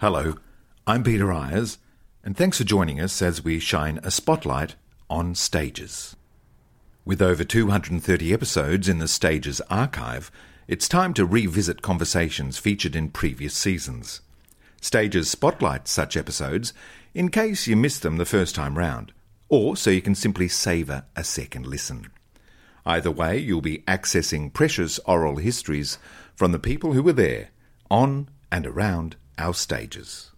Hello, I'm Peter Eyers, and thanks for joining us as we shine a spotlight on stages. With over 230 episodes in the Stages archive, it's time to revisit conversations featured in previous seasons. Stages spotlight such episodes in case you missed them the first time round, or so you can simply savour a second listen. Either way, you'll be accessing precious oral histories from the people who were there, on and around our stages.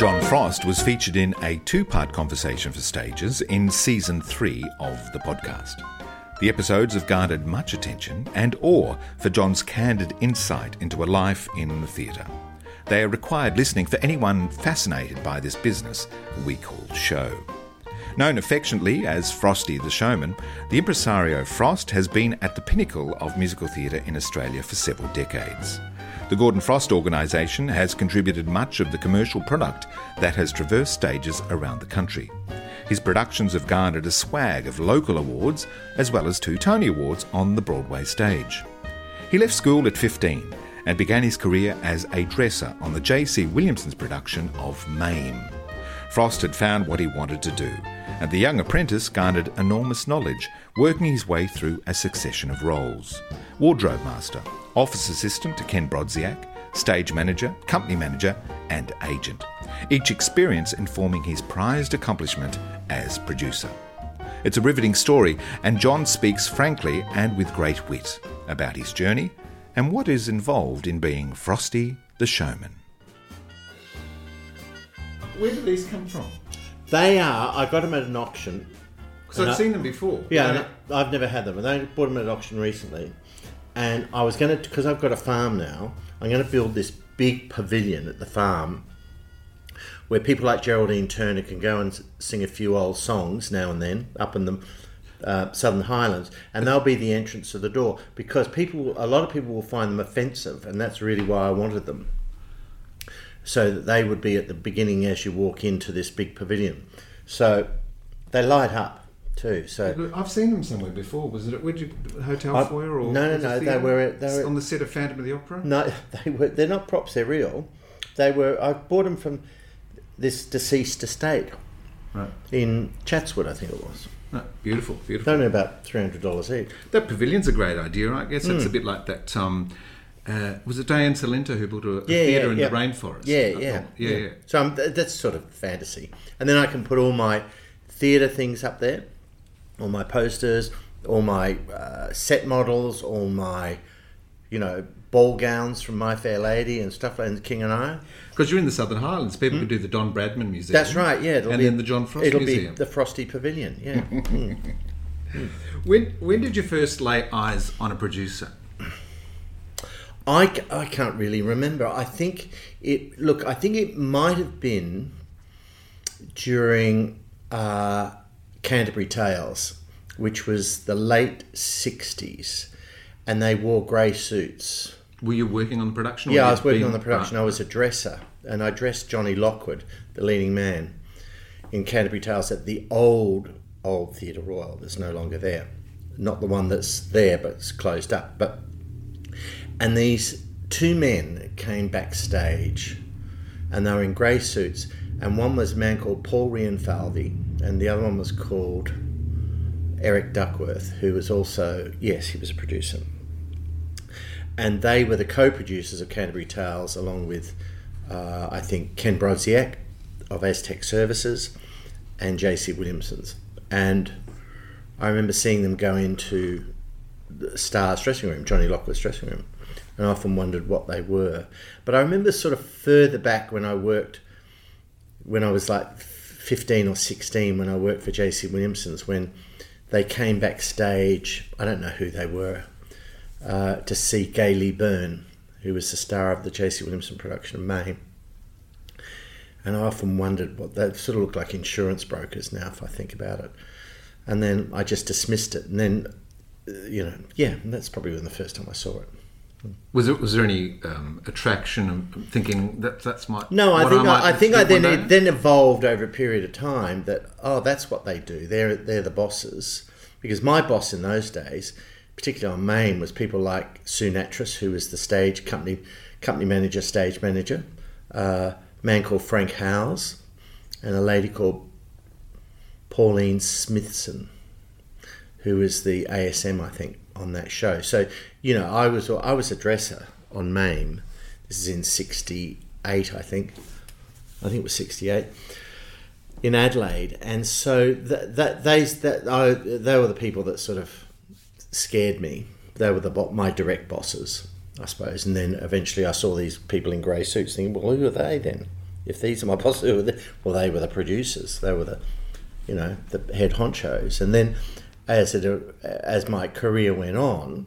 John Frost was featured in a two part conversation for stages in season three of the podcast. The episodes have garnered much attention and awe for John's candid insight into a life in the theatre. They are required listening for anyone fascinated by this business we call show. Known affectionately as Frosty the Showman, the impresario Frost has been at the pinnacle of musical theatre in Australia for several decades. The Gordon Frost organisation has contributed much of the commercial product that has traversed stages around the country. His productions have garnered a swag of local awards as well as two Tony Awards on the Broadway stage. He left school at 15 and began his career as a dresser on the J.C. Williamson's production of Mame. Frost had found what he wanted to do, and the young apprentice garnered enormous knowledge, working his way through a succession of roles wardrobe master, office assistant to Kenn Brodziak, stage manager, company manager, and agent, each experience informing his prized accomplishment as producer. It's a riveting story, and John speaks frankly and with great wit about his journey and what is involved in being Frosty the Showman. Where did these come from? They are. I got them at an auction. Because I've I- seen them before. Yeah, and I've never had them. And I bought them at auction recently. And I was going to, because I've got a farm now, I'm going to build this big pavilion at the farm where people like Geraldine Turner can go and sing a few old songs now and then up in the uh, Southern Highlands, and they'll be the entrance to the door because people, a lot of people will find them offensive, and that's really why I wanted them. So that they would be at the beginning as you walk into this big pavilion. So they light up too. So I've seen them somewhere before. Was it at you, Hotel I- Foyer or no, no, no, they were at- they were- on the set of Phantom of the Opera. No, they were. They're not props. They're real. They were. I bought them from this deceased estate Right. in Chatswood, I think it was. No, beautiful, They're beautiful. only about three hundred dollars each. That pavilion's a great idea. I guess Hmm. it's a bit like that. Um, uh, was it Diane Cilento who built a, a Yeah, theatre yeah, in yeah. the rainforest? Yeah, yeah, yeah, yeah. So I'm, th- that's sort of fantasy, and then I can put all my theatre things up there, all my posters, all my uh, set models, all my, you know, ball gowns from My Fair Lady and stuff like and King and I. Because you're in the Southern Highlands, people could do the Don Bradman Museum. That's right. Yeah, and be then the John Frost It'll Museum. be the Frosty Pavilion. Yeah. Mm. When when did you first lay eyes on a producer? I, I can't really remember. I think it. Look, I think it might have been during uh, Canterbury Tales, which was the late '60s, and they wore grey suits. Were you working on the production? or Yeah, I was working on the production. I was a dresser, and I dressed Johnny Lockwood, the leading man, in Canterbury Tales at the old old Theatre Royal. That's no longer there. Not the one that's there, but it's closed up. But and these two men came backstage, and they were in grey suits. And one was a man called Paul Riomfalvy, and the other one was called Eric Duckworth, who was also yes, he was a producer and they were the co-producers of Canterbury Tales, along with uh, I think Kenn Brodziak of Aztec Services and J.C. Williamson's. And I remember seeing them go into the Star's dressing room, Johnny Lockwood's dressing room, and I often wondered what they were. But I remember sort of further back when I worked, when I was like 15 or 16, when I worked for J.C. Williamson's, when they came backstage. I don't know who they were uh, to see Gaylea Byrne, who was the star of the J.C. Williamson production of May. And I often wondered what they sort of look like insurance brokers now, if I think about it. And then I just dismissed it. And then, uh, you know, yeah, that's probably when the first time I saw it. Was there, was there any um, attraction of thinking that that's my No, I think might I, I think I then it then evolved over a period of time that oh that's what they do. They're they're the bosses. Because my boss in those days particularly on Mame, was people like Sue Nattrass, who was the stage company company manager, stage manager, uh, a man called Frank Howes, and a lady called Pauline Smithson, who was the ASM, I think, on that show. So, you know, I was I was a dresser on Mame. This is in '68, I think. I think it was '68 in Adelaide, and so that that they that I, they were the people that sort of scared me. They were the my direct bosses, I suppose. And then eventually, I saw these people in grey suits, thinking, "Well, who are they then? If these are my bosses, who are they? well, they were the producers. They were the, you know, the head honchos." And then, as it as my career went on,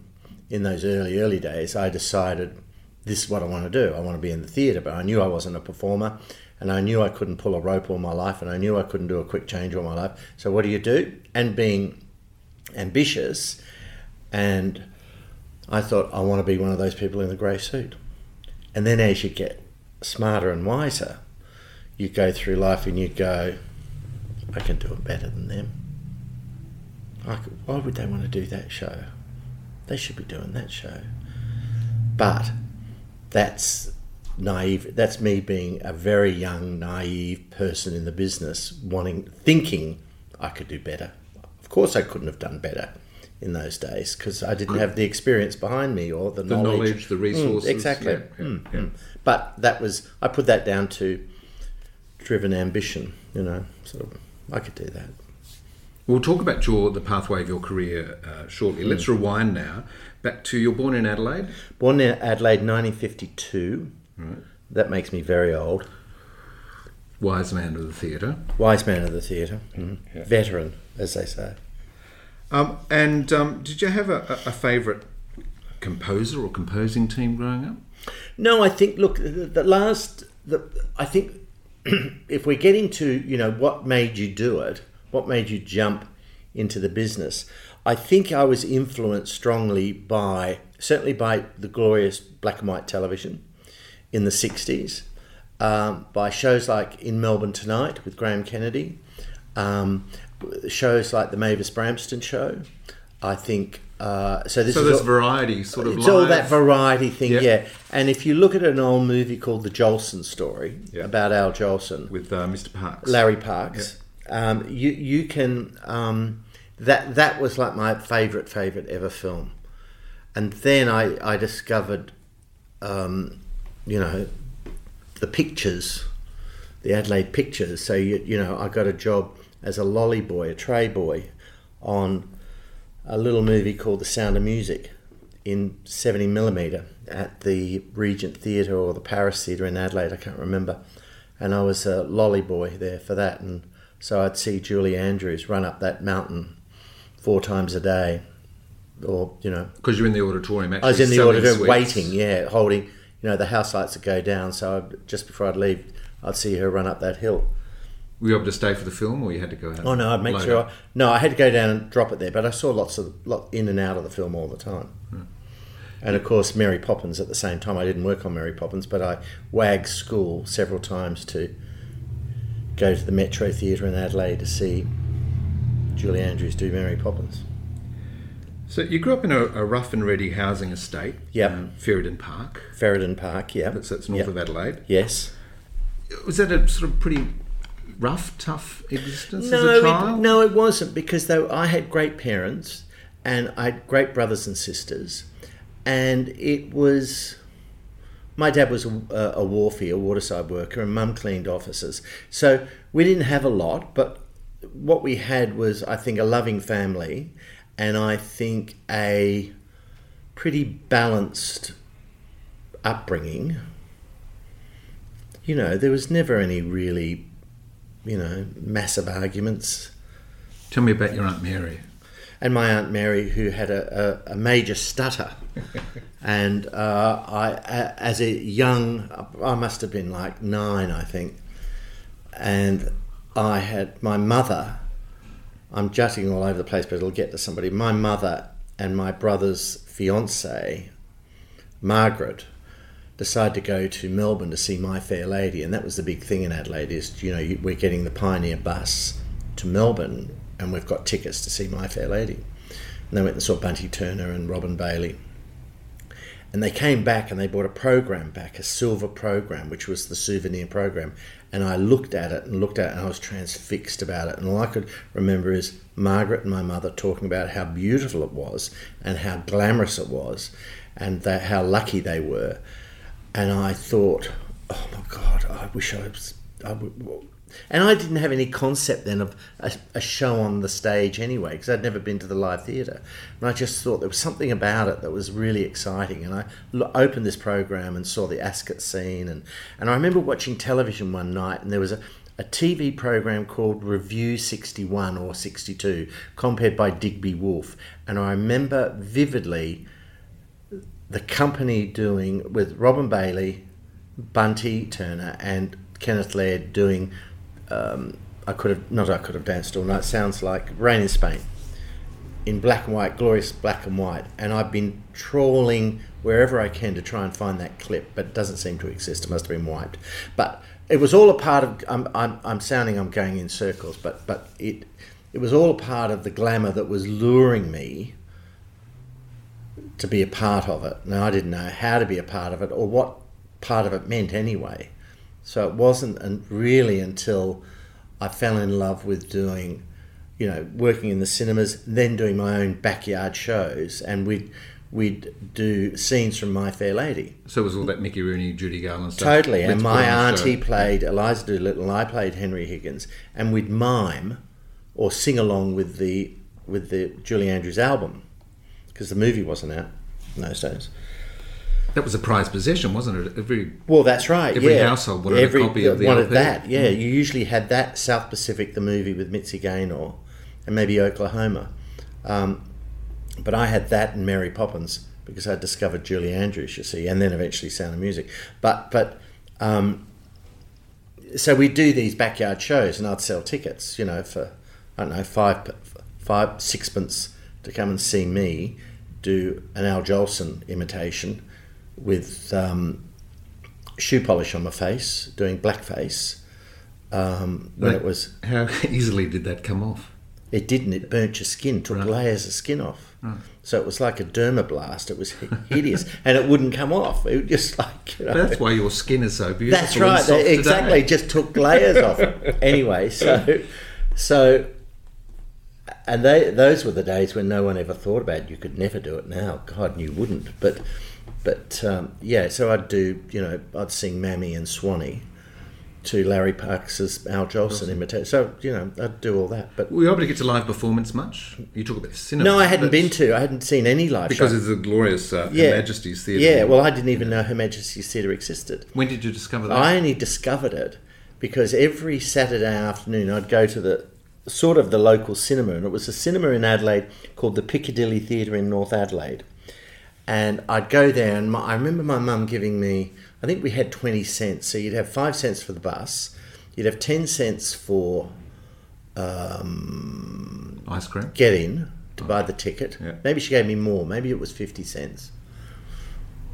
in those early early days, I decided this is what I want to do. I want to be in the theatre, but I knew I wasn't a performer and I knew I couldn't pull a rope all my life, and I knew I couldn't do a quick change all my life. So what do you do? And being ambitious, and I thought I want to be one of those people in the grey suit. And then as you get smarter and wiser, you go through life and you go, I can do it better than them. Could, why would they want to do that show? They should be doing that show. But that's naive. That's me being a very young, naive person in the business, wanting, thinking I could do better. Of course, I couldn't have done better in those days because I didn't have the experience behind me or the, the knowledge. knowledge. the resources. Mm, exactly. Yeah, yeah, mm, yeah. Mm. But that was I put that down to driven ambition. You know, sort of I could do that. We'll talk about your the pathway of your career uh, shortly. Let's rewind now back to you're born in Adelaide. Born in Adelaide, 1952. Right. That makes me very old. Wise man of the theatre. Wise man of the theatre. Mm. Yeah. Veteran, as they say. Um, and um, did you have a, a favourite composer or composing team growing up? No, I think. Look, the, the last. The, I think if we're getting to you know what made you do it, what made you jump into the business, I think I was influenced strongly by certainly by the glorious black and white television in the 60s um, by shows like In Melbourne Tonight with Graham Kennedy, um, shows like The Mavis Bramston Show. I think uh, so. This so is there's all, variety, sort of. It's live. all that variety thing, Yep. yeah. And if you look at an old movie called The Jolson Story Yeah. about Al Jolson, with uh, Mr. Parks. Larry Parks, um, you you can um, that that was like my favorite favorite ever film, and then I I discovered, um, you know, the pictures, the Adelaide pictures. So you you know I got a job as a lolly boy, a tray boy, on a little movie called The Sound of Music in 70 millimeter at the Regent Theatre or the Paris Theatre in Adelaide, I can't remember. And I was a lolly boy there for that. And so I'd see Julie Andrews run up that mountain four times a day. Or, you know, Because you're in the auditorium. Actually I was in the auditorium waiting, yeah, holding, you know, the house lights would go down. So I'd, just before I'd leave, I'd see her run up that hill. Were you able to stay for the film, or you had to go out? Oh no, I'd make sure. I, no, I had to go down and drop it there, but I saw lots of lot in and out of the film all the time. Hmm. And of course, Mary Poppins at the same time. I didn't work on Mary Poppins, but I wagged school several times to go to the Metro Theatre in Adelaide to see Julie Andrews do Mary Poppins. So you grew up in a, a rough and ready housing estate. Yeah. um, Ferryden Park. Ferryden Park, yeah. That's, that's north Yep. of Adelaide. Yes. Was that a sort of pretty rough, tough existence as No, a child? it, no, it wasn't because though I had great parents and I had great brothers and sisters, and it was. My dad was a, a wharfie, a waterside worker, and mum cleaned offices. So we didn't have a lot, but what we had was, I think, a loving family, and I think a pretty balanced upbringing. You know, there was never any really, you know, massive arguments. Tell me about your Aunt Mary. and my aunt Mary, who had a, a, a major stutter, and uh, as a young, I must have been like nine, I think, and I had my mother. I'm jutting all over the place, but it'll get to somebody. My mother and my brother's fiance, Margaret, decided to go to Melbourne to see My Fair Lady, and that was the big thing in Adelaide. Is you know we're getting the Pioneer bus to Melbourne, and we've got tickets to see My Fair Lady. And they went and saw Bunty Turner and Robin Bailey. And they came back and they brought a program back, a silver program, which was the souvenir program. And I looked at it and looked at it and I was transfixed about it. And all I could remember is Margaret and my mother talking about how beautiful it was and how glamorous it was and that how lucky they were. And I thought, oh my God, I wish I was. And I didn't have any concept then of a, a show on the stage anyway, because I'd never been to the live theatre. And I just thought there was something about it that was really exciting. And I opened this program and saw the Ascot scene. And, and I remember watching television one night, and there was a, a TV program called Revue 61 or 62, compared by Digby Wolfe. And I remember vividly the company doing, with Robin Bailey, Bunty Turner, and Kenneth Laird doing um, I could have not I could have danced all night. Sounds like Rain in Spain, in black and white, glorious black and white. And I've been trawling wherever I can to try and find that clip, but it doesn't seem to exist. It must have been wiped. But it was all a part of. I'm, I'm, I'm sounding I'm going in circles, but but it it was all a part of the glamour that was luring me to be a part of it. Now I didn't know how to be a part of it or what part of it meant anyway. So it wasn't really until I fell in love with doing, you know, working in the cinemas, then doing my own backyard shows, and we'd we'd do scenes from My Fair Lady. So it was all that Mickey Rooney, Judy Garland stuff. Totally, and my auntie played Eliza Doolittle, and I played Henry Higgins, and we'd mime or sing along with the with the Julie Andrews album because the movie wasn't out in those days. That was a prized possession, wasn't it? Every well, that's right. Every yeah. household wanted every, a copy of the wanted LP. that. Yeah, mm. you usually had that South Pacific, the movie with Mitzi Gaynor, and maybe Oklahoma. Um, but I had that and Mary Poppins because I discovered Julie Andrews, you see, and then eventually Sound of Music. But but um, so we do these backyard shows, and I'd sell tickets, you know, for I don't know five five sixpence to come and see me do an Al Jolson imitation with um, shoe polish on my face, doing blackface. Um, when it was how easily did that come off? It didn't. It burnt your skin, took right. layers of skin off. Right. So it was like a dermablast. It was hideous, and it wouldn't come off. It was just like you know, that's why your skin is so beautiful. That's right. exactly. Today. Just took layers off. Anyway, so so and they those were the days when no one ever thought about it. You could never do it now. God, you wouldn't. But but um, yeah, so I'd do, you know, I'd sing Mammy and Swanee to Larry Parks's Al Jolson imitation. So, you know, I'd do all that. But Were you able to get to live performance much? You talk about cinema. No, I hadn't been to. I hadn't seen any live Because show. it's a glorious uh, yeah. Her Majesty's Theatre. Yeah, well, I didn't even know Her Majesty's Theatre existed. When did you discover that? I only discovered it because every Saturday afternoon I'd go to the sort of the local cinema, and it was a cinema in Adelaide called the Piccadilly Theatre in North Adelaide and I'd go there, and my, I remember my mum giving me, I think we had 20 cents. So you'd have five cents for the bus, you'd have 10 cents for um, ice cream, get in to oh. buy the ticket. Yeah. Maybe she gave me more, maybe it was 50 cents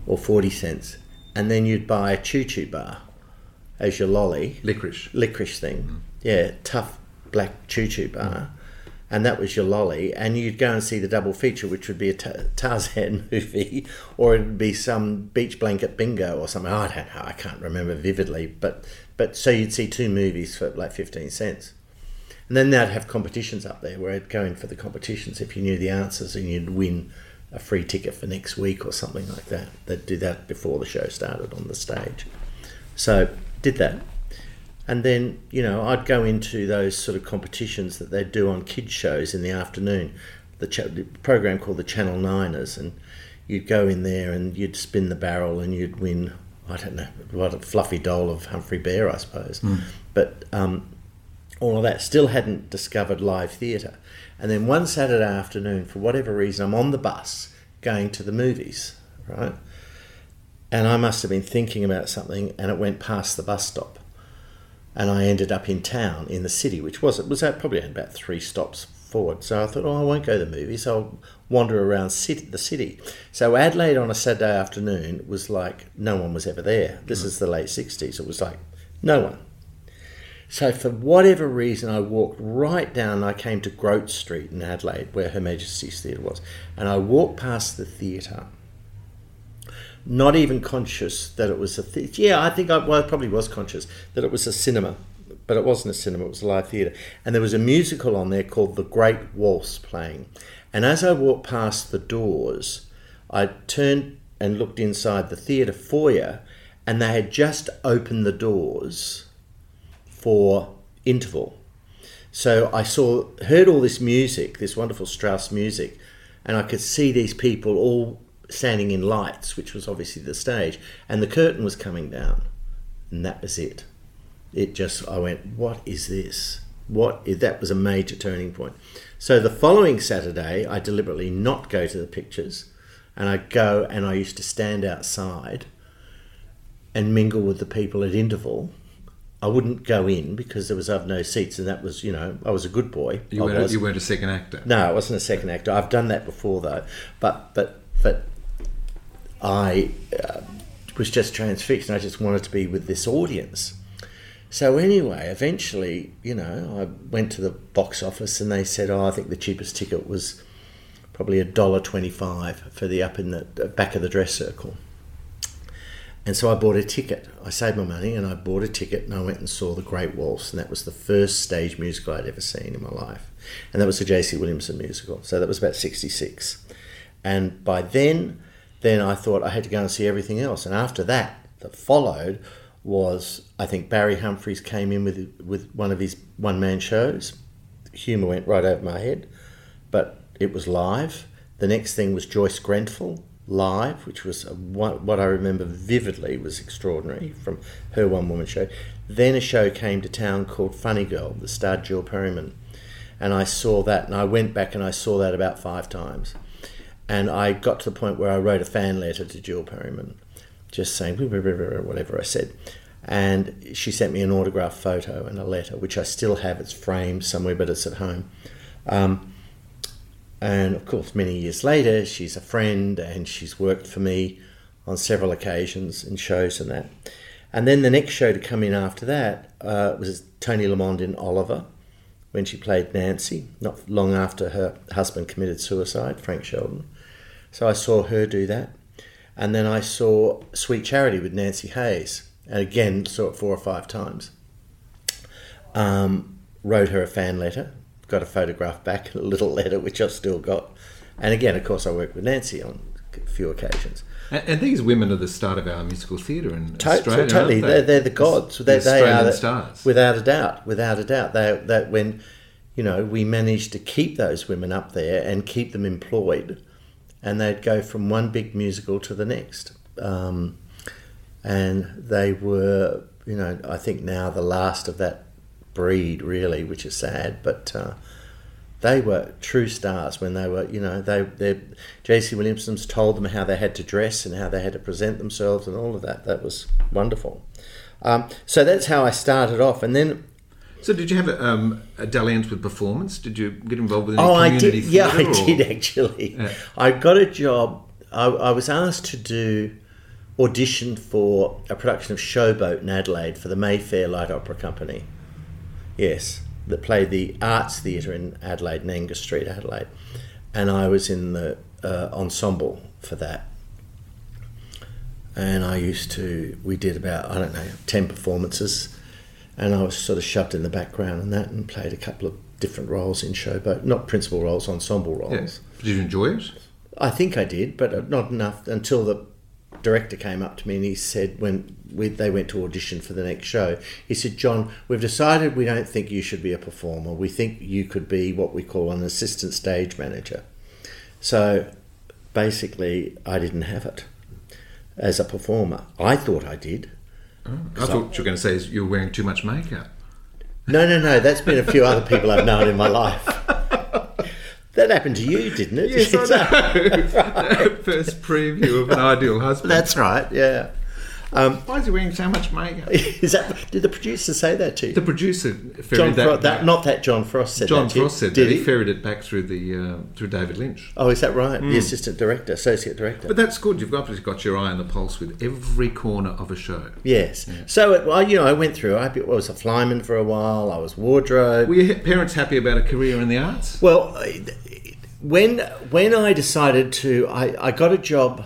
or 40 cents. And then you'd buy a choo choo bar as your lolly. Licorice. Licorice thing. Mm. Yeah, tough black choo choo bar. Mm and that was your lolly, and you'd go and see the double feature, which would be a Tarzan movie, or it'd be some beach blanket bingo or something. I don't know, I can't remember vividly, but but so you'd see two movies for like fifteen cents, and then they'd have competitions up there where I'd go in for the competitions if you knew the answers, and you'd win a free ticket for next week or something like that. They'd do that before the show started on the stage, so did that and then you know I'd go into those sort of competitions that they do on kids shows in the afternoon, the, ch- the, program called the Channel Niners, and you'd go in there and you'd spin the barrel and you'd win I don't know what a fluffy doll of Humphrey Bear I suppose, mm. but um, all of that still hadn't discovered live theatre, and then one Saturday afternoon for whatever reason I'm on the bus going to the movies right. And I must have been thinking about something, and it went past the bus stop and I ended up in town in the city, which was it was probably about three stops forward. So I thought, oh, I won't go to the movies. I'll wander around city, the city. So Adelaide on a Saturday afternoon was like no one was ever there. This mm. is the late '60s. It was like no one. So for whatever reason, I walked right down. I came to Grote Street in Adelaide, where Her Majesty's Theatre was, and I walked past the theatre, not even conscious that it was a theatre. Yeah, I think I, well, I probably was conscious that it was a cinema, but it wasn't a cinema. It was a live theatre, and there was a musical on there called The Great Waltz playing. And as I walked past the doors, I turned and looked inside the theatre foyer, and they had just opened the doors for interval. So I saw, heard all this music, this wonderful Strauss music, and I could see these people all standing in lights, which was obviously the stage, and the curtain was coming down, and that was it. It just, I went, what is this? What is, that was a major turning point. So the following Saturday, I deliberately not go to the pictures, and I go and I used to stand outside and mingle with the people at interval I wouldn't go in because there was I've no seats, and that was you know I was a good boy. You weren't, you weren't a second actor. No, I wasn't a second actor. I've done that before though, but but but I uh, was just transfixed, and I just wanted to be with this audience. So anyway, eventually, you know, I went to the box office, and they said, "Oh, I think the cheapest ticket was probably a dollar twenty-five for the up in the back of the dress circle." And so I bought a ticket. I saved my money and I bought a ticket and I went and saw The Great Waltz. And that was the first stage musical I'd ever seen in my life. And that was a J.C. Williamson musical. So that was about 66. And by then, then I thought I had to go and see everything else. And after that, that followed was I think Barry Humphries came in with with one of his one man shows. Humour went right over my head, but it was live. The next thing was Joyce Grenfell, live, which was a, what, what I remember vividly was extraordinary from her one woman show. Then a show came to town called Funny Girl, that starred Jill Perryman. And I saw that, and I went back and I saw that about five times. And I got to the point where I wrote a fan letter to Jill Perryman, just saying whatever I said. And she sent me an autograph photo and a letter, which I still have. It's framed somewhere, but it's at home. Um, and of course, many years later, she's a friend and she's worked for me on several occasions in shows and that. And then the next show to come in after that uh, was Toni Lamond in Oliver, when she played Nancy, not long after her husband committed suicide, Frank Sheldon. So I saw her do that. And then I saw Sweet Charity with Nancy Hayes, and again saw it four or five times. Um, wrote her a fan letter, got a photograph back, a little letter which I've still got. And again, of course, I worked with Nancy on a few occasions. And, and these women are the start of our musical theatre in To- Australia. totally, they? they're, they're the gods. The They, they Australian are the, stars. without a doubt. Without a doubt, they that when you know we managed to keep those women up there and keep them employed, and they'd go from one big musical to the next, um, and they were you know I think now the last of that breed really, which is sad, but. Uh, they were true stars when they were, you know, they, J.C. Williamson's told them how they had to dress and how they had to present themselves and all of that. That was wonderful. Um, so that's how I started off, and then So, did you have a, um, a dalliance with performance? Did you get involved with any oh, I did, yeah, I or- did actually. Yeah. I got a job. I, I was asked to do audition for a production of Showboat in Adelaide for the Mayfair Light Opera Company. Yes, that played the Arts Theatre in Adelaide, in Angus Street, Adelaide, and I was in the uh, ensemble for that. And I used to, we did about, I don't know, 10 performances, and I was sort of shoved in the background and that and played a couple of different roles in Showboat, not principal roles, ensemble roles. Yes. Did you enjoy it? I think I did, but not enough until the director came up to me and he said when we, they went to audition for the next show, he said, "John, we've decided we don't think you should be a performer. We think you could be what we call an assistant stage manager." So basically, I didn't have it as a performer. I thought I did. I thought you were going to say is you were wearing too much makeup. No, no, no. That's been a few other people I've known in my life. That happened to you, didn't it? Yes, I know. First preview of an ideal husband. That's right. Yeah. Um, Why is he wearing so much makeup? is that? Did the producer say that to you? The producer John ferried that, Fro- that, back. not that John Frost said John that. to you. Frost said Did that. He? ferried it back through the uh, through David Lynch. Oh, is that right? The assistant director, associate director. But that's good. You've obviously got your eye on the pulse with every corner of a show. yes. So, it, well, you know, I went through. I was a flyman for a while. I was wardrobe. Were your parents happy about a career in the arts? Well, when when I decided to, I, I got a job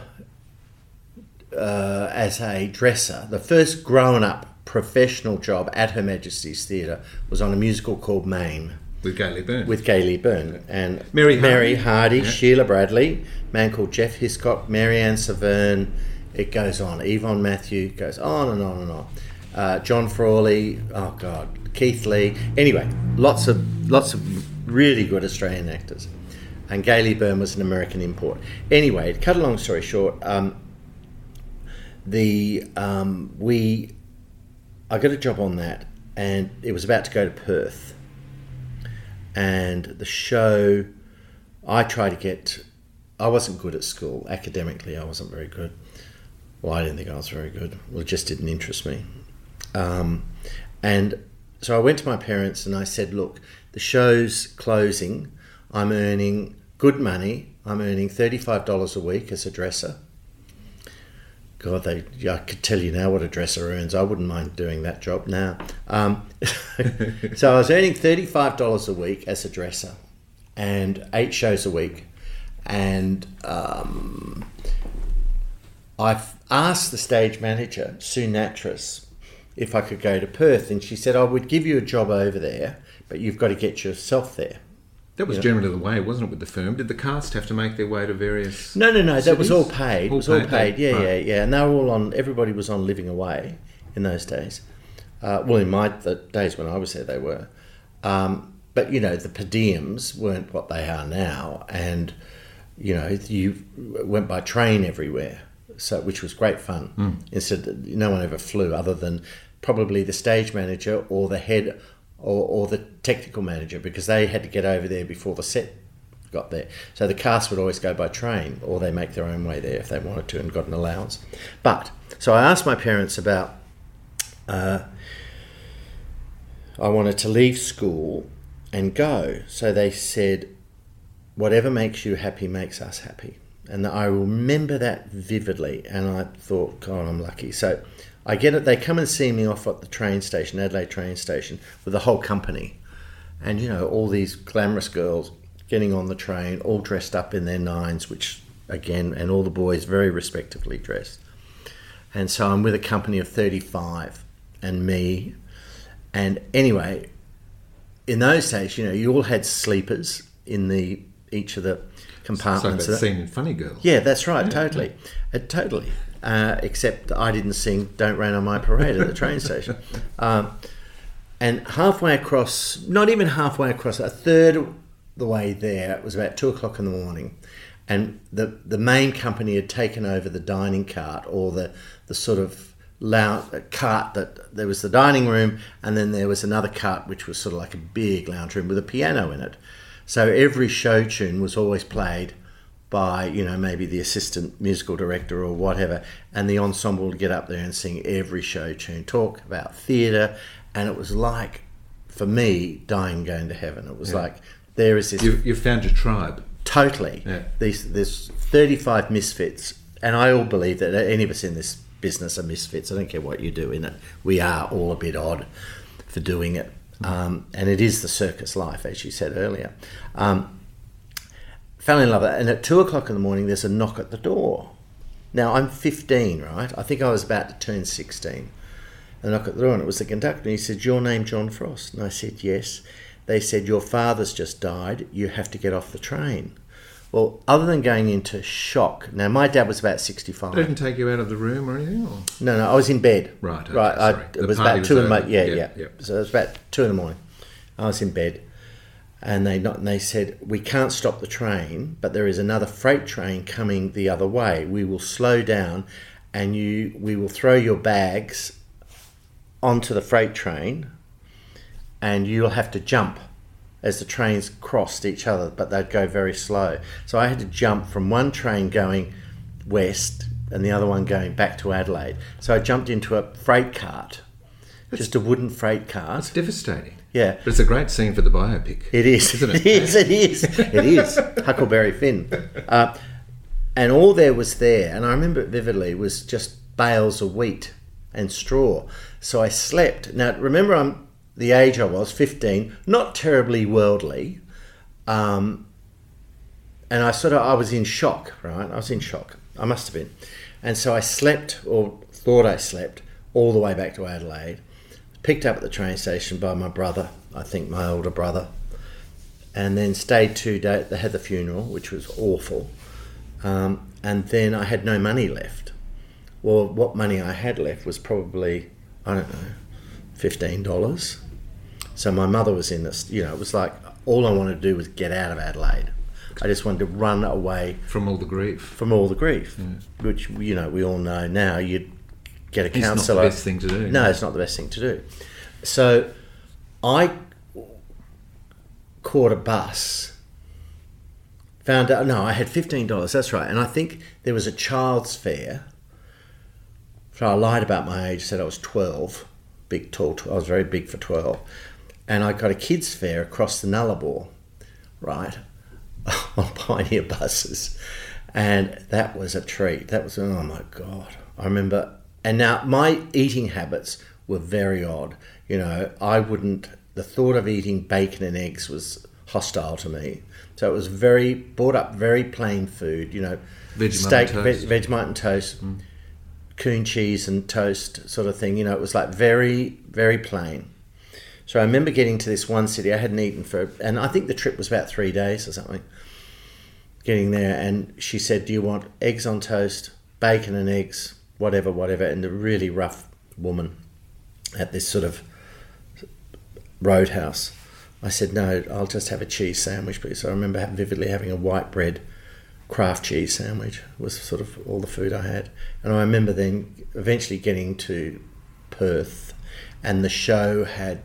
uh, as a dresser. The first grown up professional job at Her Majesty's Theatre was on a musical called Mame With Gaylea Byrne. with Gaylea Byrne and Mary Mary Hardy. Hardy, Yeah. Sheila Bradley, man called Jeff Hiscock, Marianne Severn. It goes on. Yvonne Matthew goes on and on and on. Uh, John Frawley. Oh God, Keith Lee. Anyway, lots of lots of really good Australian actors. And Gaylea Byrne was an American import. Anyway, to cut a long story short, um, the um, we I got a job on that, and it was about to go to Perth. And the show, I tried to get. I wasn't good at school academically. I wasn't very good. Well, I didn't think I was very good. Well, it just didn't interest me. Um, and so I went to my parents and I said, "Look, the show's closing. I'm earning good money. I'm earning thirty-five dollars a week as a dresser." God, they, I could tell you now what a dresser earns. I wouldn't mind doing that job now. Um, so I was earning $35 a week as a dresser and eight shows a week. And um, I asked the stage manager, Sue Nattrass, if I could go to Perth. And she said, I would give you a job over there, but you've got to get yourself there. That was generally the way, wasn't it, with the firm? Did the cast have to make their way to various. No, no, no. That was all paid. All it was all paid, paid. Yeah, right. yeah, yeah. And they were all on. Everybody was on living away in those days. Uh, well, in my the days when I was there, they were. Um, but you know, the per diems weren't what they are now, and you know, you went by train everywhere, so which was great fun. Hmm. Instead, no one ever flew, other than probably the stage manager or the head or, or the technical manager, because they had to get over there before the set got there. So the cast would always go by train, or they make their own way there if they wanted to and got an allowance. But so I asked my parents about. Uh, I wanted to leave school and go. So they said, "Whatever makes you happy makes us happy." And I remember that vividly. And I thought, God, I'm lucky. So I get it. They come and see me off at the train station, Adelaide train station, with the whole company and you know all these glamorous girls getting on the train all dressed up in their nines which again and all the boys very respectively dressed and so i'm with a company of 35 and me and anyway in those days you know you all had sleepers in the each of the compartments that scene in Funny Girl. yeah, that's right, totally, uh, totally. Uh, except I didn't sing "Don't Rain on My Parade" at the train station. Um, and halfway across, not even halfway across, a third of the way there, it was about two o'clock in the morning, and the the main company had taken over the dining cart or the the sort of lounge cart that there was the dining room, and then there was another cart which was sort of like a big lounge room with a piano in it. So every show tune was always played by you know maybe the assistant musical director or whatever, and the ensemble would get up there and sing every show tune, talk about theatre, and it was like for me dying going to heaven. It was like there is this You've, you've found your tribe. totally Yeah. these there's 35 misfits, and I all believe that any of us in this business are misfits. I don't care what you do in it. We are all a bit odd for doing it. Um, and it is the circus life, as you said earlier. Um, fell in love, and at two o'clock in the morning, there's a knock at the door. Now I'm 15, right? I think I was about to turn 16. A knock at the door, and it was the conductor. And he said, "Your name, John Frost?" And I said, "Yes." They said, "Your father's just died. You have to get off the train." Well, other than going into shock, now my dad was about 65. They didn't take you out of the room or anything? Or? No, no, I was in bed. Right, okay, right. I, it was about was two in the morning. Yeah, yeah, yeah. So it was about two in the morning. I was in bed, and they not, and they said we can't stop the train, but there is another freight train coming the other way. We will slow down, and you we will throw your bags onto the freight train, and you'll have to jump as the trains crossed each other, but they'd go very slow. So I had to jump from one train going west and the other one going back to Adelaide. So I jumped into a freight cart, just a wooden freight cart. It's devastating. Yeah. But it's a great scene for the biopic. It is. Isn't it? it is. It is. It is. Huckleberry Finn. Uh, and all there was there, and I remember it vividly, was just bales of wheat and straw. So I slept. Now, remember, I'm the age I was, 15, not terribly worldly. Um, and I sort of, I was in shock, right? I was in shock. I must have been. And so I slept, or thought I slept, all the way back to Adelaide. Picked up at the train station by my brother, I think my older brother, and then stayed two days. They had the funeral, which was awful. Um, and then I had no money left. Well, what money I had left was probably, I don't know, $15. So my mother was in this, you know, it was like all I wanted to do was get out of Adelaide. I just wanted to run away From all the grief. from all the grief, which, you know, we all know now. You'd get a It's not the best thing to do. No, it's not the best thing to do. So I caught a bus, found out, no, I had $15, that's right. And I think there was a child's fare. So I lied about my age, said I was 12, big, tall, I was very big for 12. And I got a kids' fare across the Nullarbor, right, on Pioneer buses. And that was a treat. That was, oh my God. I remember, and now my eating habits were very odd. You know, I wouldn't, the thought of eating bacon and eggs was hostile to me. So it was very, brought up very plain food, you know, Vegemite steak, and toast. Vegemite and toast, mm. coon cheese and toast sort of thing. You know, it was like very, very plain. So I remember getting to this one city I hadn't eaten for, and I think the trip was about three days or something. Getting there, and she said, "Do you want eggs on toast, bacon and eggs, whatever, whatever?" And the really rough woman at this sort of roadhouse. I said, "No, I'll just have a cheese sandwich, please." I remember vividly having a white bread Kraft cheese sandwich was sort of all the food I had. And I remember then eventually getting to Perth and the show had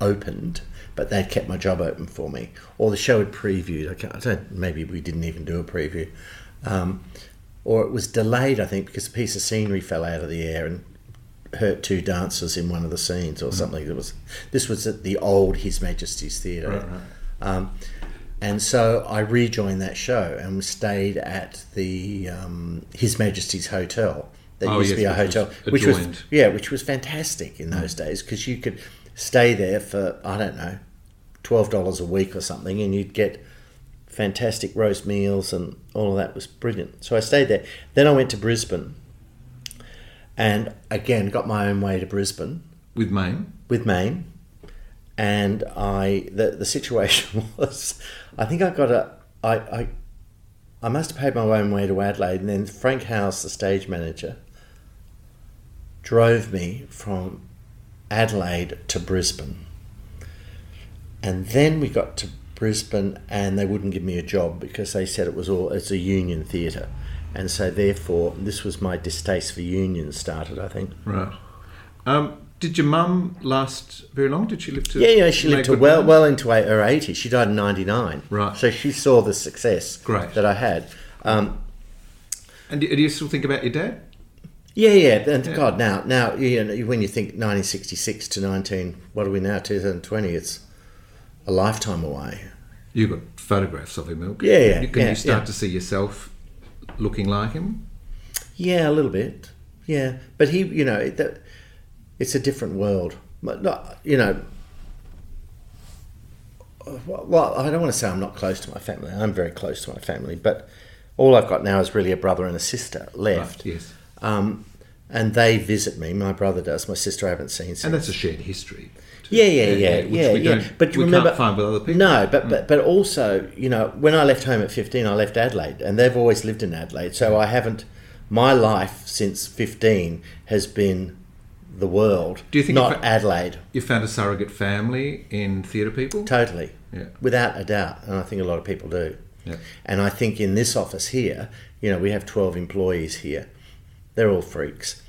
opened, but they'd kept my job open for me. Or the show had previewed. I, can't, I don't, maybe we didn't even do a preview. Um, or it was delayed, I think, because a piece of scenery fell out of the air and hurt two dancers in one of the scenes or something. It was this was at the old His Majesty's Theatre. Right, right. Um, and so I rejoined that show and stayed at the um, His Majesty's Hotel. That Oh, used yes, to be a which was hotel, which was yeah, which was fantastic in those days because you could stay there for I don't know, twelve dollars a week or something, and you'd get fantastic roast meals and all of that was brilliant. So I stayed there. Then I went to Brisbane, and again got my own way to Brisbane With Mame. with Mame, and I the the situation was, I think I got a I I, I must have paid my own way to Adelaide, and then Frank House, the stage manager, drove me from Adelaide to Brisbane, and then we got to Brisbane, and they wouldn't give me a job because they said it was all it's a union theatre. And so, therefore, this was my distaste for unions started. I think. Right. Um, did your mum last very long? Did she live to? Yeah, yeah, she lived to well well into eight- her 80s. She died in 99. Right. So she saw the success Great. that I had. Um, And do, do you still think about your dad? yeah, yeah. And God, now, now, you know, when you think 1966 to 19, what are we now, 2020? It's a lifetime away. You've got photographs of him, Milk. Yeah, yeah, Can yeah, you start yeah. to see yourself looking like him? Yeah, a little bit. Yeah. But he, you know, that, it's a different world. But not, you know, well, I don't want to say I'm not close to my family. I'm very close to my family, but all I've got now is really a brother and a sister left. Right, yes. Um, and they visit me. My brother does. My sister I haven't seen since. And that's a shared history. Too. yeah, yeah, yeah, yeah, yeah. But we remember, can't find with other people. Mm. No, but, but but also, you know, when I left home at fifteen, I left Adelaide, and they've always lived in Adelaide. So Mm. I haven't. My life since fifteen has been the world. Do you think not if I- Adelaide? You found a surrogate family in theatre people. Totally. Yeah. Without a doubt, and I think a lot of people do. Yeah. And I think in this office here, you know, we have 12 employees here. They're all freaks,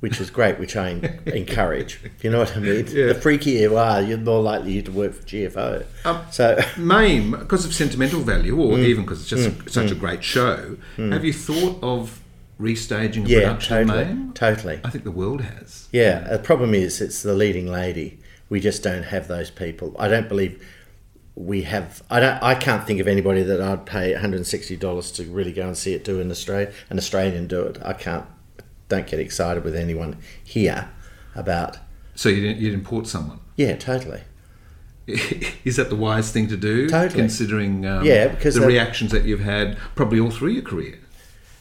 which is great, which I en- encourage. You know what I mean? Yeah. The freakier you are, you're more likely to work for GFO. Um, so, Mame, because of sentimental value, or Mm. even because it's just a, such a great show, have you thought of restaging of Yeah, production totally, name? totally. I think the world has. Yeah, the problem is it's the leading lady. We just don't have those people. I don't believe we have. I don't. I can't think of anybody that I'd pay one hundred and sixty dollars to really go and see it do in Australia. An Australian do it. I can't. Don't get excited with anyone here about. So you'd, you'd import someone. Yeah, totally. Is that the wise thing to do? Totally. Considering um, Yeah, because the that- reactions that you've had probably all through your career.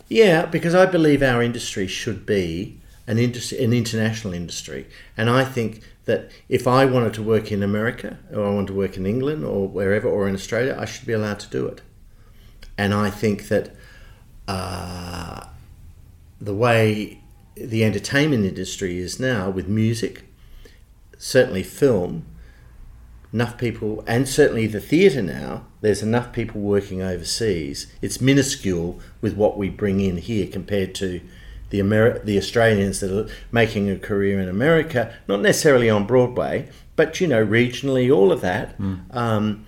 Yeah, because I believe our industry should be an industry, an international industry, and I think that if I wanted to work in America or I want to work in England or wherever or in Australia, I should be allowed to do it. And I think that uh, the way the entertainment industry is now with music, certainly film, enough people, and certainly the theatre now, there's enough people working overseas. It's minuscule with what we bring in here compared to the Ameri- the Australians that are making a career in America, not necessarily on Broadway, but you know regionally, all of that, um,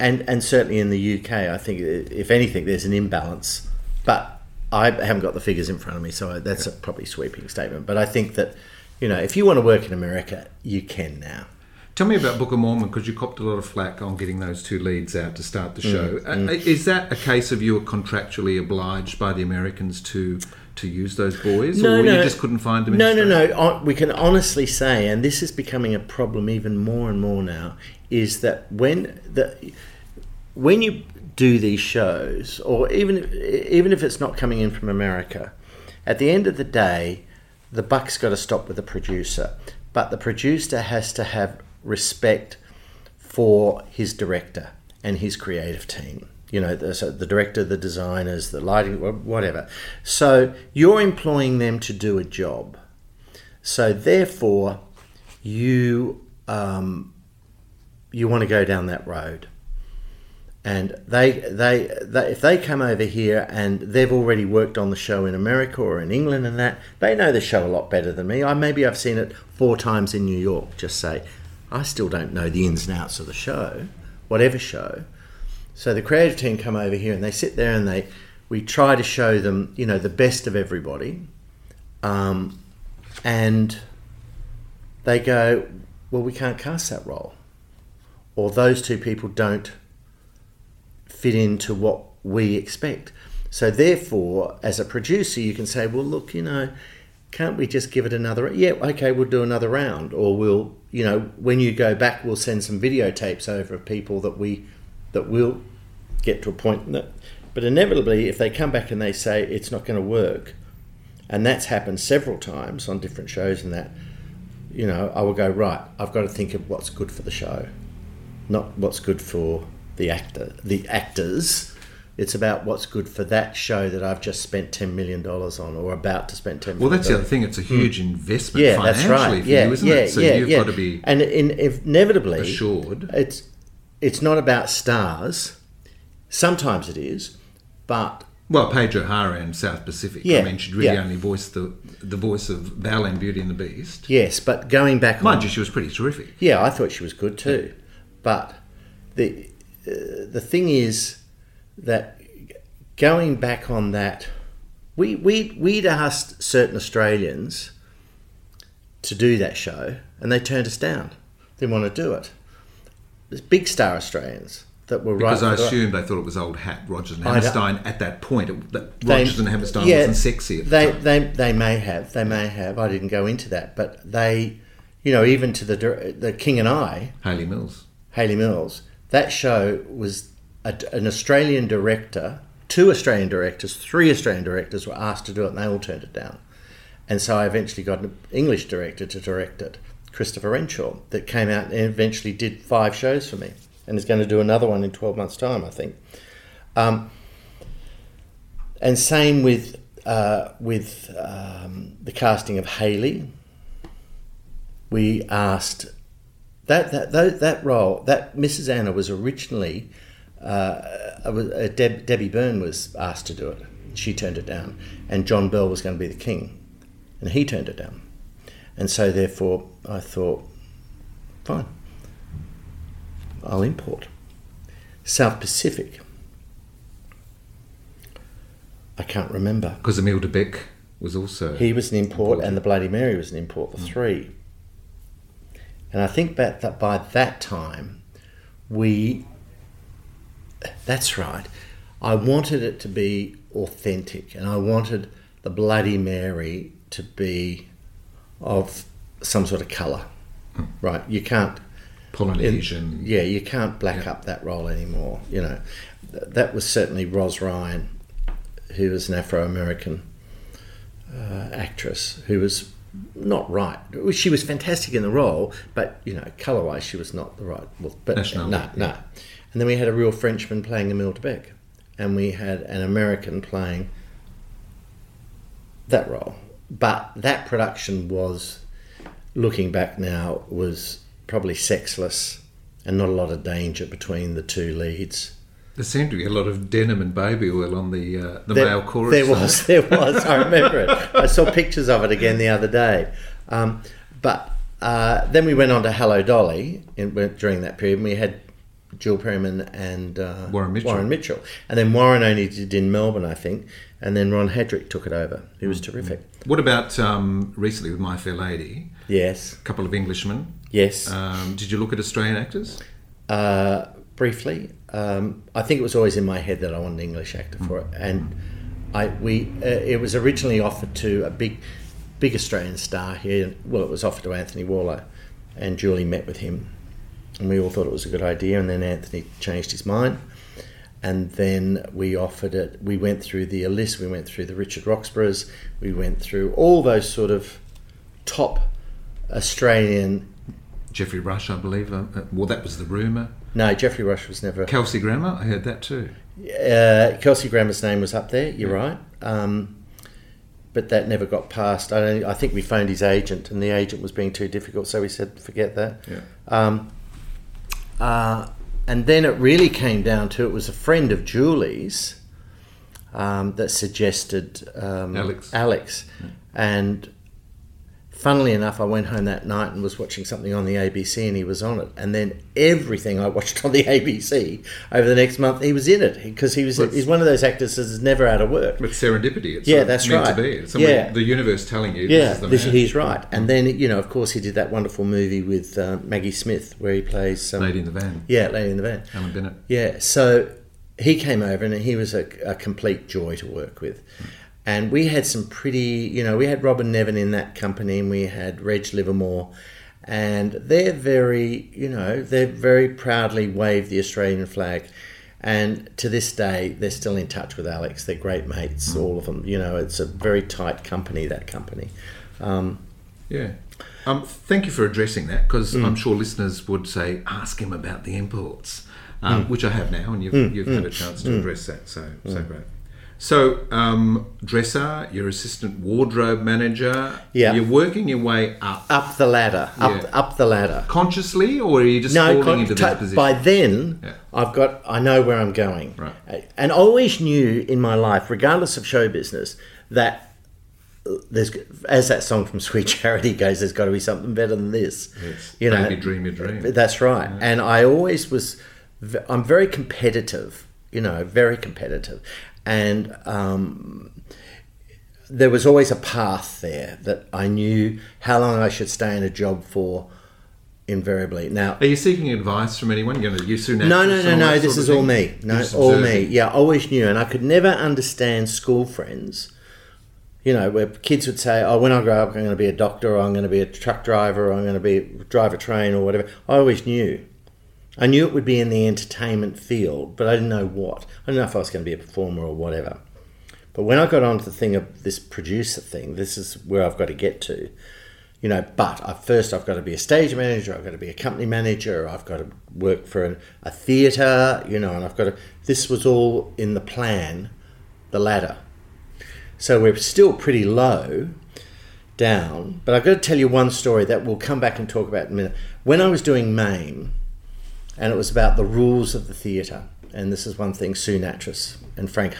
and and certainly in the UK, I think if anything, there's an imbalance. But I haven't got the figures in front of me, so that's a probably sweeping statement. But I think that you know if you want to work in America, you can now. Tell me about Book of Mormon because you copped a lot of flack on getting those two leads out to start the Mm, show. Uh, Is that a case of you were contractually obliged by the Americans to to use those boys, or you just couldn't find them? In No, no, no. We can honestly say, and this is becoming a problem even more and more now, is that when the when you do these shows, or even even if it's not coming in from America, at the end of the day, the buck's got to stop with the producer. But the producer has to have respect for his director and his creative team. You know, the, so the director, the designers, the lighting, whatever. So you're employing them to do a job. So therefore, you um, you want to go down that road. And they, they, they, if they come over here and they've already worked on the show in America or in England and that, they know the show a lot better than me. I maybe I've seen it four times in New York. Just say, I still don't know the ins and outs of the show, whatever show. So the creative team come over here and they sit there and they, we try to show them, you know, the best of everybody, um, and they go, well, we can't cast that role, or those two people don't fit into what we expect. So therefore, as a producer, you can say, well, look, you know, can't we just give it another? Yeah, okay, we'll do another round, or we'll, you know, when you go back, we'll send some videotapes over of people that we that will get to a point that. But inevitably, if they come back and they say it's not going to work, and that's happened several times on different shows, and that, you know, I will go right. I've got to think of what's good for the show, not what's good for the actor, the actors. It's about what's good for that show that I've just spent ten million dollars on, or about to spend ten. Well, that's the other thing. It's a huge investment Hmm. yeah, financially that's right. for Yeah, you, isn't yeah, it? So yeah, you've yeah. got to be and in, inevitably assured. It's it's not about stars. Sometimes it is, but Well, Paige O'Hara in South Pacific. Yeah, I mean, she'd really yeah. only voice the the voice of Belle in Beauty and the Beast. yes, but going back on Mind you, she was pretty terrific. Yeah, I thought she was good too, but the Uh, the thing is that going back on that, we we we'd asked certain Australians to do that show, and they turned us down. They didn't want to do it. There's big star Australians that were Because right. Because I the- assumed they thought it was old hat Rodgers and Hammerstein at that point. It, that They- Rodgers and Hammerstein yeah, wasn't sexy at the they, time. they they may have they may have I didn't go into that but they you know even to the the King and I Hayley Mills. Hayley Mills that show was a, an Australian director two Australian directors three Australian directors were asked to do it and they all turned it down and so I eventually got an English director to direct it Christopher Renshaw that came out and eventually did five shows for me and is going to do another one in 12 months time I think um, and same with uh, with um, the casting of Hayley. We asked that that that, that role that Mrs. Anna was originally uh, Deb, Debbie Byrne was asked to do it. She turned it down, and John Bell was going to be the king, and he turned it down. And so therefore, I thought, fine, I'll import South Pacific. I can't remember. Because Emile de Becque was also. He was an import, and the Bloody Mary was an import. The three. And I think that, that by that time, we. That's right. I wanted it to be authentic, and I wanted the Bloody Mary to be of some sort of colour. Right? You can't. Polynesian. Yeah, you can't black up that role anymore. You know, Th- that was certainly Ros Ryan, who was an Afro American uh, actress who was not right. She was fantastic in the role, but you know, colour-wise, she was not the right. Well, but Nationality, no, no. And then we had a real Frenchman playing Emile de Becque, and we had an American playing that role. But that production was, looking back now, was probably sexless and not a lot of danger between the two leads. There seemed to be a lot of denim and baby oil on the uh, the There- male chorus. There side. was, there was. I remember it. I saw pictures of it again the other day. Um, but uh, then we went on to Hello Dolly in, during that period. And we had Jill Perryman and uh, Warren Mitchell. Warren Mitchell, and then Warren only did in Melbourne, I think, and then Ron Hedrick took it over. He was terrific. What about um, recently with My Fair Lady? Yes, A couple of Englishmen. yes. Um, did you look at Australian actors? Uh, briefly, um, I think it was always in my head that I wanted an English actor for it, and I we uh, it was originally offered to a big big Australian star here. Well, it was offered to Anthony Warlow, and Julie met with him, and we all thought it was a good idea. And then Anthony changed his mind, and then we offered it. We went through the Alyssa, we went through the Richard Roxburghs, we went through all those sort of top Australian. Geoffrey Rush, I believe. Uh, uh, well, that was the rumour. No, Geoffrey Rush was never. Kelsey Grammer, I heard that too. Uh, Kelsey Grammer's name was up there. You're right, um, but that never got passed. I, don't, I think we phoned his agent, and the agent was being too difficult, so we said forget that. Yeah. Um, uh, and then it really came down to it was a friend of Julie's um, that suggested um, Alex. Alex, and funnily enough, I went home that night and was watching something on the ABC, and he was on it. And then everything I watched on the ABC over the next month, he was in it because he was Well, he's one of those actors that's never out of work. But serendipity. It's Yeah, that's right. to be. It's Yeah. The universe telling you Yeah, this is the man. he's right. And then you know, of course, he did that wonderful movie with uh, Maggie Smith where he plays um, Lady in the Van. Yeah, Lady in the Van. Alan Bennett. Yeah, so he came over and he was a, a complete joy to work with. And we had some pretty, you know, we had Robyn Nevin in that company and we had Reg Livermore. And they're very, you know, they're very proudly wave the Australian flag. And to this day, they're still in touch with Alex. They're great mates, all of them. You know, it's a very tight company, that company. Um, Yeah. Um, thank you for addressing that because Mm. I'm sure listeners would say, ask him about the imports, um, Mm. which I have now, and you've, you've had a chance to address that. So, so great. So, um, dresser, you're assistant wardrobe manager. Yeah. You're working your way up up the ladder, up, Yeah. up the ladder. consciously, or are you just no, falling con- into to- this position? by then Yeah. I've got I know where I'm going, Right. And I always knew in my life, regardless of show business, that uh, there's as that song from Sweet Charity goes, there's got to be something better than this. Yes. You know, Baby, dream your dream. That's right. And I always was. I'm very competitive. You know, very competitive, and um, there was always a path there that I knew how long I should stay in a job for. Invariably, now Are you seeking advice from anyone? You know, you soon no, no, no, no. This is all me. No, all me. Yeah, I always knew, and I could never understand school friends. You know, where kids would say, "Oh, when I grow up, I'm going to be a doctor, or I'm going to be a truck driver, or I'm going to be drive a train, or whatever." I always knew. I knew it would be in the entertainment field, but I didn't know what. I didn't know if I was going to be a performer or whatever. But when I got onto the thing of this producer thing, this is where I've got to get to you know, but first I've got to be a stage manager, I've got to be a company manager, I've got to work for a, a theatre, you know, and I've got to. This was all in the plan, the ladder. So we're still pretty low down, but I've got to tell you one story that we'll come back and talk about in a minute. When I was doing MAME, and it was about the rules of the theatre, and this is one thing Sue Nattrass and Frank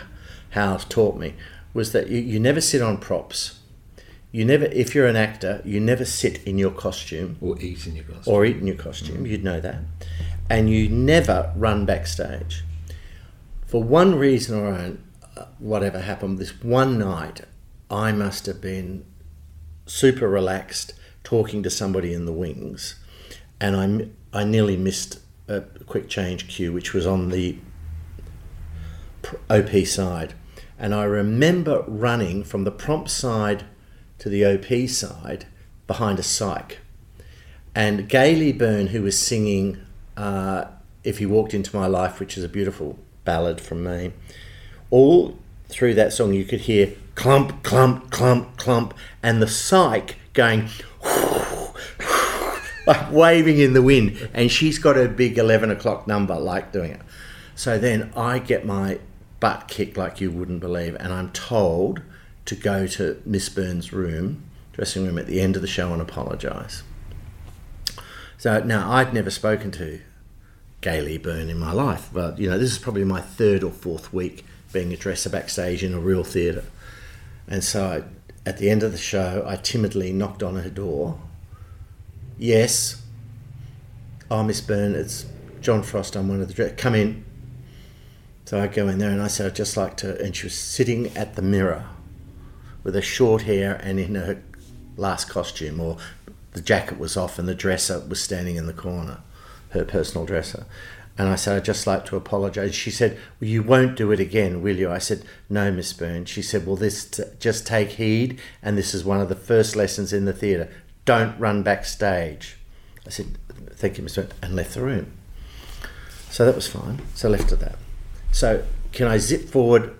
Howes taught me, was that you, you never sit on props. You never if you're an actor you never sit in your costume. Or eat in your costume. or eat in your costume. You'd know that. And you never run backstage. For one reason or an- uh, whatever happened this one night I must have been super relaxed talking to somebody in the wings, and I I nearly missed a quick change cue, which was on the OP side, and I remember running from the prompt side to the OP side behind a psych, and Gaylea Byrne, who was singing uh, "If You Walked Into My Life," which is a beautiful ballad from me, all through that song you could hear clump, clump, clump, clump, and the psych going like waving in the wind, and she's got her big 11 o'clock number, like doing it. So then I get my butt kicked like you wouldn't believe, and I'm told to go to Miss Byrne's room, dressing room at the end of the show and apologise. So now I'd never spoken to Gaylea Byrne in my life, but you know, this is probably my third or fourth week being a dresser backstage in a real theatre. And so I, at the end of the show, I timidly knocked on her door. Yes. Oh, Miss Byrne, it's John Frost. I'm one of the dress. Come in. So I go in there and I said, I'd just like to. And she was sitting at the mirror with her short hair and in her last costume, or the jacket was off and the dresser was standing in the corner, her personal dresser. And I said, I'd just like to apologise. She said, well, You won't do it again, will you? I said, No, Miss Byrne. She said, Well, this t- just take heed, and this is one of the first lessons in the theatre. Don't run backstage. I said, Thank you, Byrne, and left the room. So that was fine. So I left it that. So can I zip forward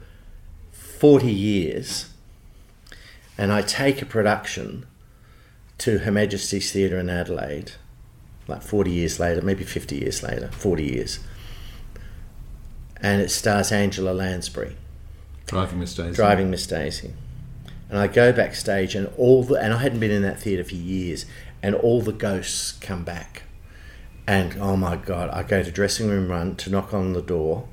40 years and I take a production to Her Majesty's Theatre in Adelaide, like 40 years later, maybe 50 years later, 40 years. And it stars Angela Lansbury Driving Miss Daisy. driving Miss Daisy. And I go backstage, and all the and I hadn't been in that theatre for years, and all the ghosts come back. And oh my god, I go to dressing room run to knock on the door,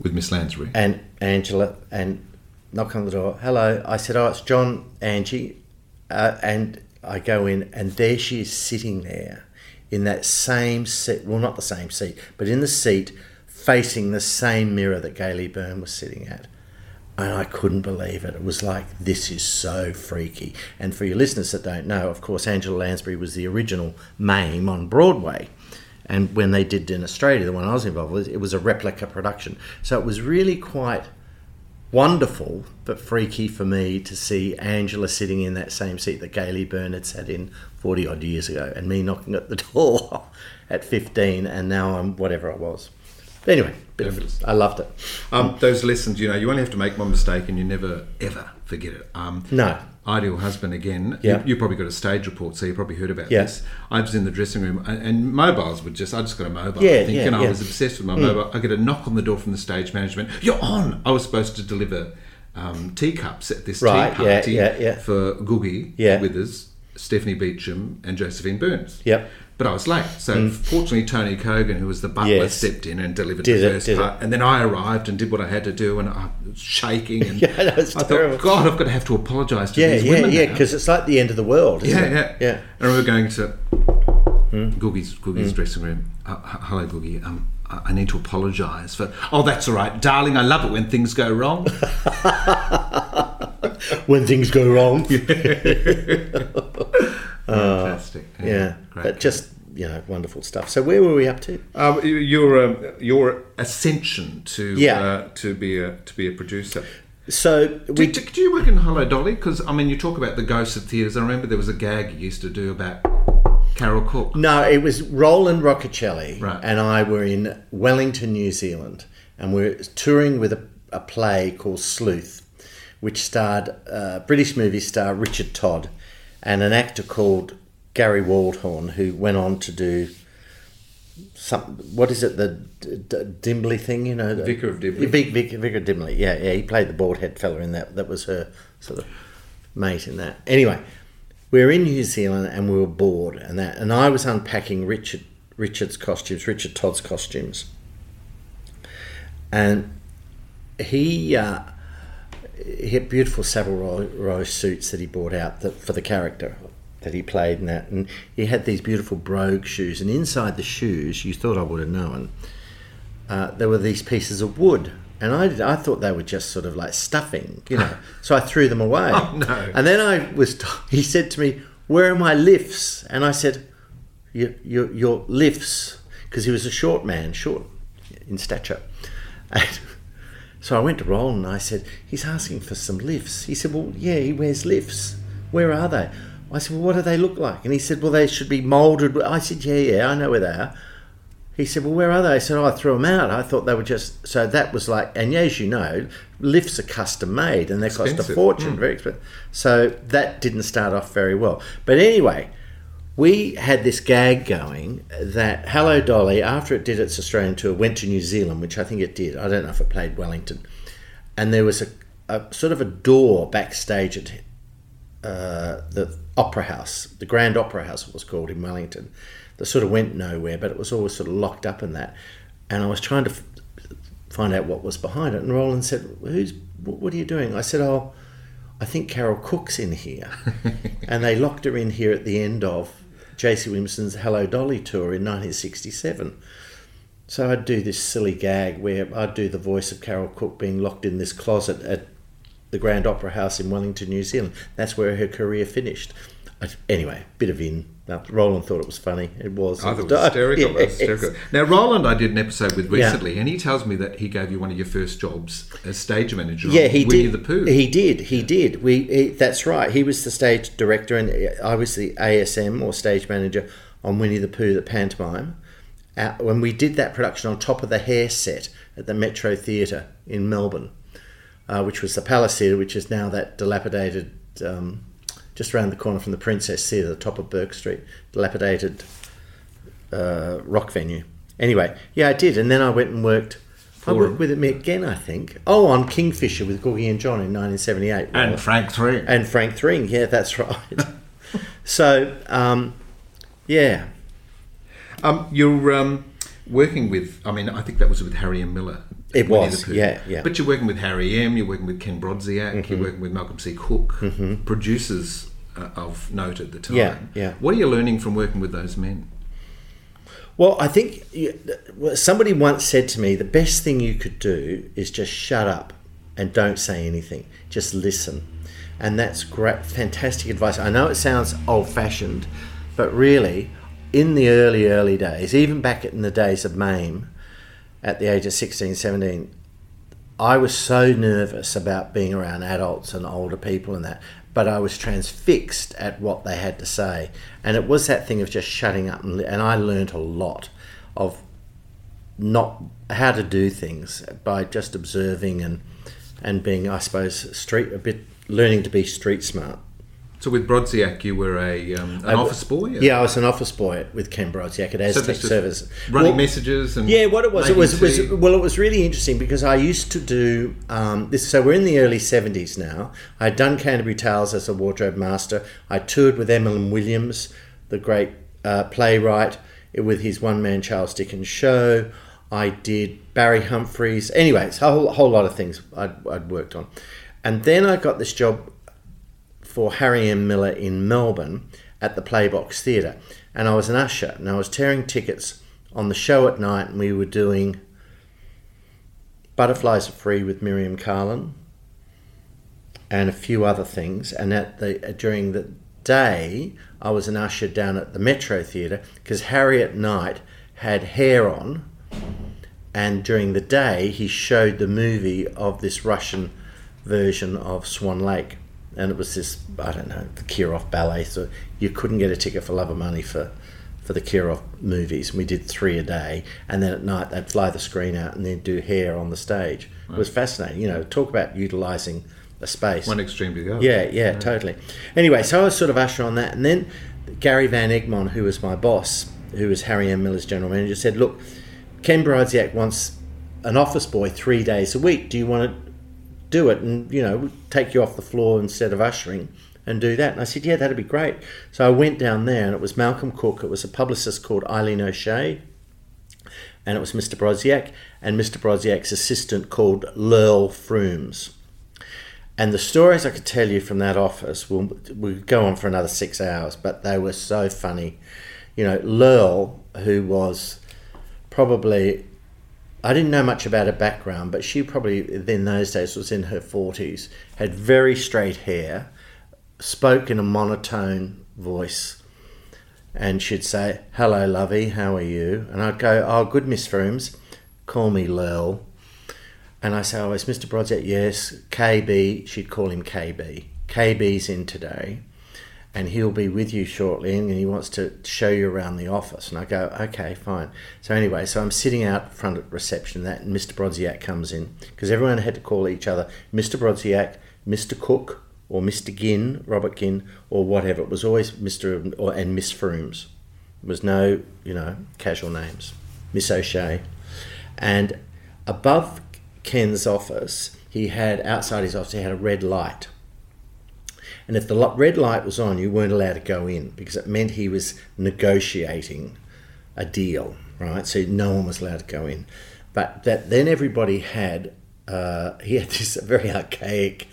With Miss Lansbury. and Angela and knock on the door. Hello, I said, oh, it's John, Angie, uh, and I go in, and there she is sitting there, in that same seat. Well, not the same seat, but in the seat facing the same mirror that Gaylea Byrne was sitting at. And I couldn't believe it. It was like, this is so freaky. And for your listeners that don't know, of course, Angela Lansbury was the original Mame on Broadway. And when they did in Australia, the one I was involved with, it was a replica production. So it was really quite wonderful but freaky for me to see Angela sitting in that same seat that Gaylea Byrne had sat in 40 odd years ago and me knocking at the door at 15 and now I'm whatever I was. But anyway, bit of, I loved it. Um, those lessons, you know, you only have to make one mistake and you never, ever forget it. Um, No. Ideal husband again. Yeah. You, you probably got a stage report, so you probably heard about Yeah. this. I was in the dressing room, and, and mobiles were just. I just got a mobile. Yeah, I think, yeah, and I was obsessed with my mobile. I get a knock on the door from the stage management. You're on. I was supposed to deliver um, teacups at this Right, tea yeah, party yeah, yeah. for Googie Yeah. Withers, Stephanie Beacham, and Josephine Burns. Yep. But I was late, so fortunately Tony Kogan, who was the butler, Mm. Yes. stepped in and delivered Did the it, first part. it. And then I arrived and did what I had to do, and I was shaking. And Yeah, that was I terrible. thought, God, I've got to have to apologise to Yeah, these yeah, women yeah, because it's like the end of the world, isn't yeah, it? yeah, Yeah. I remember going to Hmm. Googie's, Googie's dressing room. Uh, hello, Googie. Um, I I need to apologise for. Oh, that's all right, darling. I love it when things go wrong. When things go wrong. Fantastic. Yeah, great. but just, you know, wonderful stuff. So where were we up to? Um, your um, your ascension to Yeah. uh, to be a to be a producer. So we Do, do, do you work in Hello Dolly? Because I mean, you talk about the ghosts of theatres. I remember there was a gag you used to do about Carole Cook. No, it was Roland Rocchiccioli Right. and I were in Wellington, New Zealand, and we are touring with a, a play called Sleuth, which starred uh, British movie star Richard Todd and an actor called Gary Waldhorn, who went on to do some. What is it? The D- D- Dibley thing, you know, the, Vicar of Dibley. Vic, Vic, Vicar of Dibley. Yeah, yeah. He played the bald head fella in that. That was her sort of mate in that. Anyway, we were in New Zealand and we were bored and that, and I was unpacking Richard Richard's costumes, Richard Todd's costumes, and he uh, he had beautiful Savile Row, Row suits that he brought out that, for the character that he played in that, and he had these beautiful brogue shoes, and inside the shoes, you thought I would have known, uh, there were these pieces of wood, And I, I thought they were just sort of like stuffing, you know. so I threw them away. Oh, no. And then I was, t- he said to me, Where are my lifts? And I said, Your, your, your lifts. Because he was a short man, short in stature. And so I went to Roland and I said, He's asking for some lifts. He said, Well, yeah, he wears lifts. Where are they? I said, Well, what do they look like? And he said, Well, they should be moulded. I said, Yeah, yeah, I know where they are. He said, Well, where are they? I said, Oh, I threw them out. I thought they were just. So that was like, and as you know, lifts are custom made and they cost a Expensive. fortune, hmm. very expensive. So that didn't start off very well. But anyway, we had this gag going that Hello Dolly, after it did its Australian tour, went to New Zealand, which I think it did. I don't know if it played Wellington. And there was a, a sort of a door backstage at uh, the Opera House, the Grand Opera House, it was called in Wellington, that sort of went nowhere, but it was always sort of locked up in that. And I was trying to f- find out what was behind it. And Roland said, "Who's? What, what are you doing?" I said, "Oh, I think Carole Cook's in here." and they locked her in here at the end of J.C. Williamson's Hello Dolly tour in 1967. So I'd do this silly gag where I'd do the voice of Carole Cook being locked in this closet at the Grand Opera House in Wellington, New Zealand. That's where her career finished. Anyway, bit of in. Now, Roland thought it was funny. It was. I thought it was hysterical. Yes. hysterical. Now, Roland, I did an episode with Yeah. recently, and he tells me that he gave you one of your first jobs as stage manager. Yeah, he Winnie did. the Pooh. He did. He did. We. He, that's right. He was the stage director, and I was the ASM or stage manager on Winnie the Pooh, the pantomime. Uh, when we did that production on top of the hair set at the Metro Theatre in Melbourne, uh, which was the Palace Theatre, which is now that dilapidated, um, just around the corner from the Princess Theatre, the top of Bourke Street, dilapidated uh, rock venue. Anyway, yeah, I did, and then I went and worked. I For- worked with him again, I think. Oh, on Kingfisher with Googie and John in 1978. and Frank Three. and Frank Thring, yeah, that's right. so, um, yeah, Um, you're um, working with, I mean, I think that was with Harry M. Miller. It was, yeah, yeah. But you're working with Harry M., you're working with Kenn Brodziak, Mm-hmm. you're working with Malcolm C. Cook, producers uh, of note at the time. Yeah, yeah. What are you learning from working with those men? Well, I think you- somebody once said to me, the best thing you could do is just shut up and don't say anything. Just listen. And that's great, fantastic advice. I know it sounds old fashioned, but really, in the early, early days, even back in the days of MAME, at the age of 16, 17, I was so nervous about being around adults and older people and that, but I was transfixed at what they had to say. And it was that thing of just shutting up. And, and I learnt a lot of not how to do things by just observing and, and being, I suppose, street a bit learning to be street smart. So with Brodziak, you were a um, an I- office boy? Yeah, I was an office boy with Kenn Brodziak at Aztec just Service. running Well, messages and Yeah, what it was, it was, was well, it was really interesting because I used to do um, this. So we're in the early seventies now. I had done Canterbury Tales as a wardrobe master. I toured with Emlyn Williams, the great uh, playwright, with his one man Charles Dickens show. I did Barry Humphries. Anyways, a whole, whole lot of things I'd, I'd worked on, and then I got this job for Harry M. Miller in Melbourne at the Playbox Theatre. And I was an usher and I was tearing tickets on the show at night and we were doing Butterflies Are Free with Miriam Karlin and a few other things. And at the uh, during the day, I was an usher down at the Metro Theatre because Harry at night had hair on and during the day he showed the movie of this Russian version of Swan Lake, and it was this I don't know the Kirov ballet. So you couldn't get a ticket for love or money for for the Kirov movies. And we did three a day, and then at night they'd fly the screen out and then do hair on the stage. It was fascinating. You know, talk about utilising a space. one extreme to the other. Yeah, yeah, totally. Anyway, so I was sort of usher on that, and then Gary Van Egmond, who was my boss, who was Harry M. Miller's general manager, said, "Look, Kenn Brodziak wants an office boy three days a week. Do you want to do it and you know take you off the floor instead of ushering and do that?" And I said, "Yeah, that'd be great." So I went down there, and it was Malcolm Cook. It was a publicist called Eileen O'Shea and it was Mr. Brodziak and Mr. Brodziak's assistant called Lurl Froomes. And the stories I could tell you from that office will would go on for another six hours, but they were so funny. You know, Lurl, who was probably I didn't know much about her background, but she probably in those days was in her forties, had very straight hair, spoke in a monotone voice, and she'd say, "Hello, lovey, how are you?" And I'd go, "Oh, good, Miss Froomes, call me Lil." And I say, "Oh, it's Mr. Brodsett." Yes, KB. She'd call him KB. KB's in today and he'll be with you shortly and he wants to show you around the office. And I go, okay, fine. So anyway, so I'm sitting out front at reception that and Mr. Brodziak comes in because everyone had to call each other Mr. Brodziak, Mr. Cook or Mr. Ginn, Robert Ginn or whatever. It was always Mr. Or, and Miss Froomes. There was no, you know, casual names. Miss O'Shea. And above Kenn's office, he had, outside his office, he had a red light and if the red light was on, you weren't allowed to go in because it meant he was negotiating a deal, right? So no one was allowed to go in. But that then everybody had uh, he had this very archaic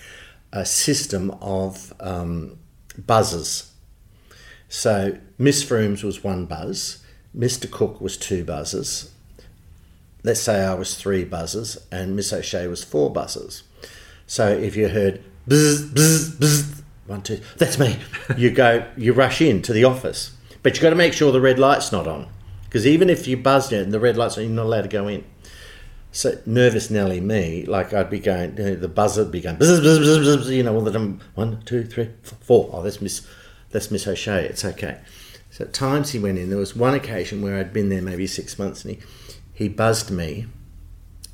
uh, system of um, buzzers. So Miss Froomes was one buzz, Mr. Cook was two buzzers. Let's say I was three buzzers, and Miss O'Shea was four buzzers. So if you heard bzz, bzz, bzz, one, two, that's me. You go, you rush in to the office, but you've got to make sure the red light's not on. Because even if you buzzed it and the red light's on, you're not allowed to go in. So nervous Nelly me, like I'd be going, you know, the buzzer would be going, buzz, buzz, buzz, you know, all the time, one, two, three, four. Oh, that's Miss, that's Miss O'Shea. It's okay. So at times he went in. There was one occasion where I'd been there maybe six months, and he, he buzzed me,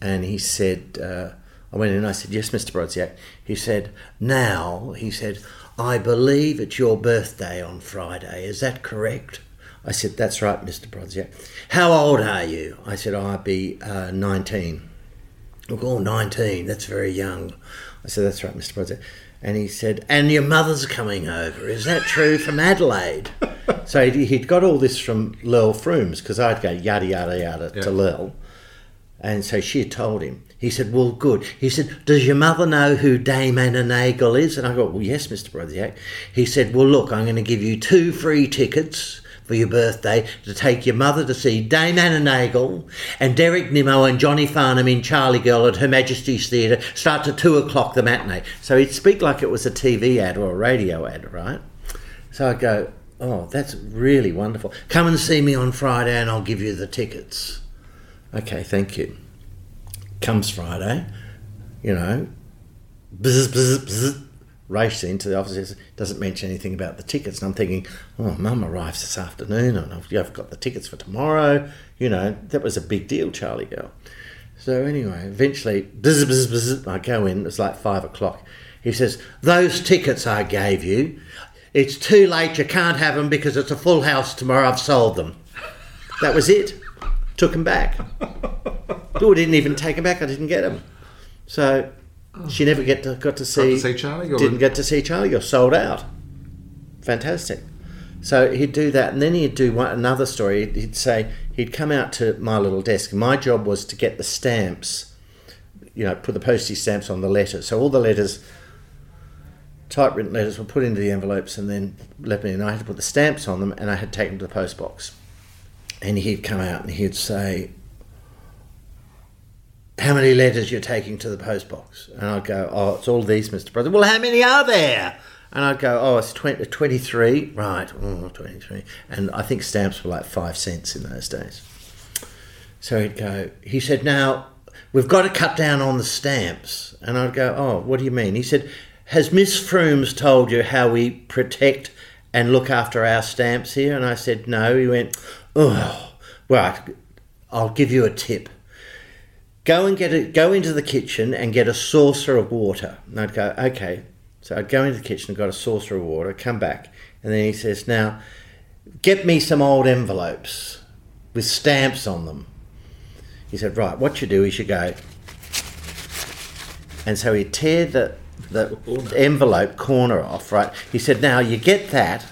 and he said, uh, I went in and I said, Yes, Mr. Brodziak. He said, Now, he said, I believe it's your birthday on Friday. Is that correct? I said, That's right, Mr. Brodziak. How old are you? I said, I'll be uh, 19. Oh, 19, that's very young. I said, That's right, Mr. Brodziak. And he said, And your mother's coming over. Is that true from Adelaide? so he'd got all this from Lil Froomes because I'd go yada, yada, yada yeah. to Lil. And so she had told him. He said, Well, good. He said, Does your mother know who Dame Anna Neagle is? And I go, Well, yes, Mr. Brodziak. He said, Well, look, I'm going to give you two free tickets for your birthday to take your mother to see Dame Anna Neagle and Derek Nimmo and Johnny Farnham in Charlie Girl at Her Majesty's Theatre. Start at two o'clock the matinee. So he'd speak like it was a TV ad or a radio ad, right? So I'd go, Oh, that's really wonderful. Come and see me on Friday and I'll give you the tickets. Okay, thank you comes Friday, you know, bzz, bzz, bzz, into the office, doesn't mention anything about the tickets. And I'm thinking, oh, mum arrives this afternoon and I've, I've got the tickets for tomorrow. You know, that was a big deal, Charlie girl. So anyway, eventually, bzz, bzz, bzz, I go in, it's like five o'clock. He says, those tickets I gave you, it's too late, you can't have them because it's a full house tomorrow, I've sold them. That was it. Took them back. Oh, didn't even take him back. I didn't get him. So she never get to, got to see, got to see Charlie. Or didn't get to see Charlie. You're sold out. Fantastic. So he'd do that, and then he'd do one, another story. He'd say he'd come out to my little desk. My job was to get the stamps, you know, put the postage stamps on the letters. So all the letters, typewritten letters, were put into the envelopes and then left me. And I had to put the stamps on them, and I had to take them to the post box. And he'd come out and he'd say, how many letters you're taking to the post box? And I'd go, oh, it's all these, Mr. Brother. Well, how many are there? And I'd go, oh, it's 20, 23. Right, oh, 23. And I think stamps were like five cents in those days. So he'd go, he said, now, we've got to cut down on the stamps. And I'd go, oh, what do you mean? He said, has Miss Froomes told you how we protect and look after our stamps here? And I said, no. He went, oh, right, I'll give you a tip go and get it, go into the kitchen and get a saucer of water. And I'd go, okay. So I'd go into the kitchen and got a saucer of water, come back, and then he says, now, get me some old envelopes with stamps on them. He said, right, what you do is you go, and so he'd tear the, the envelope corner off, right? He said, now you get that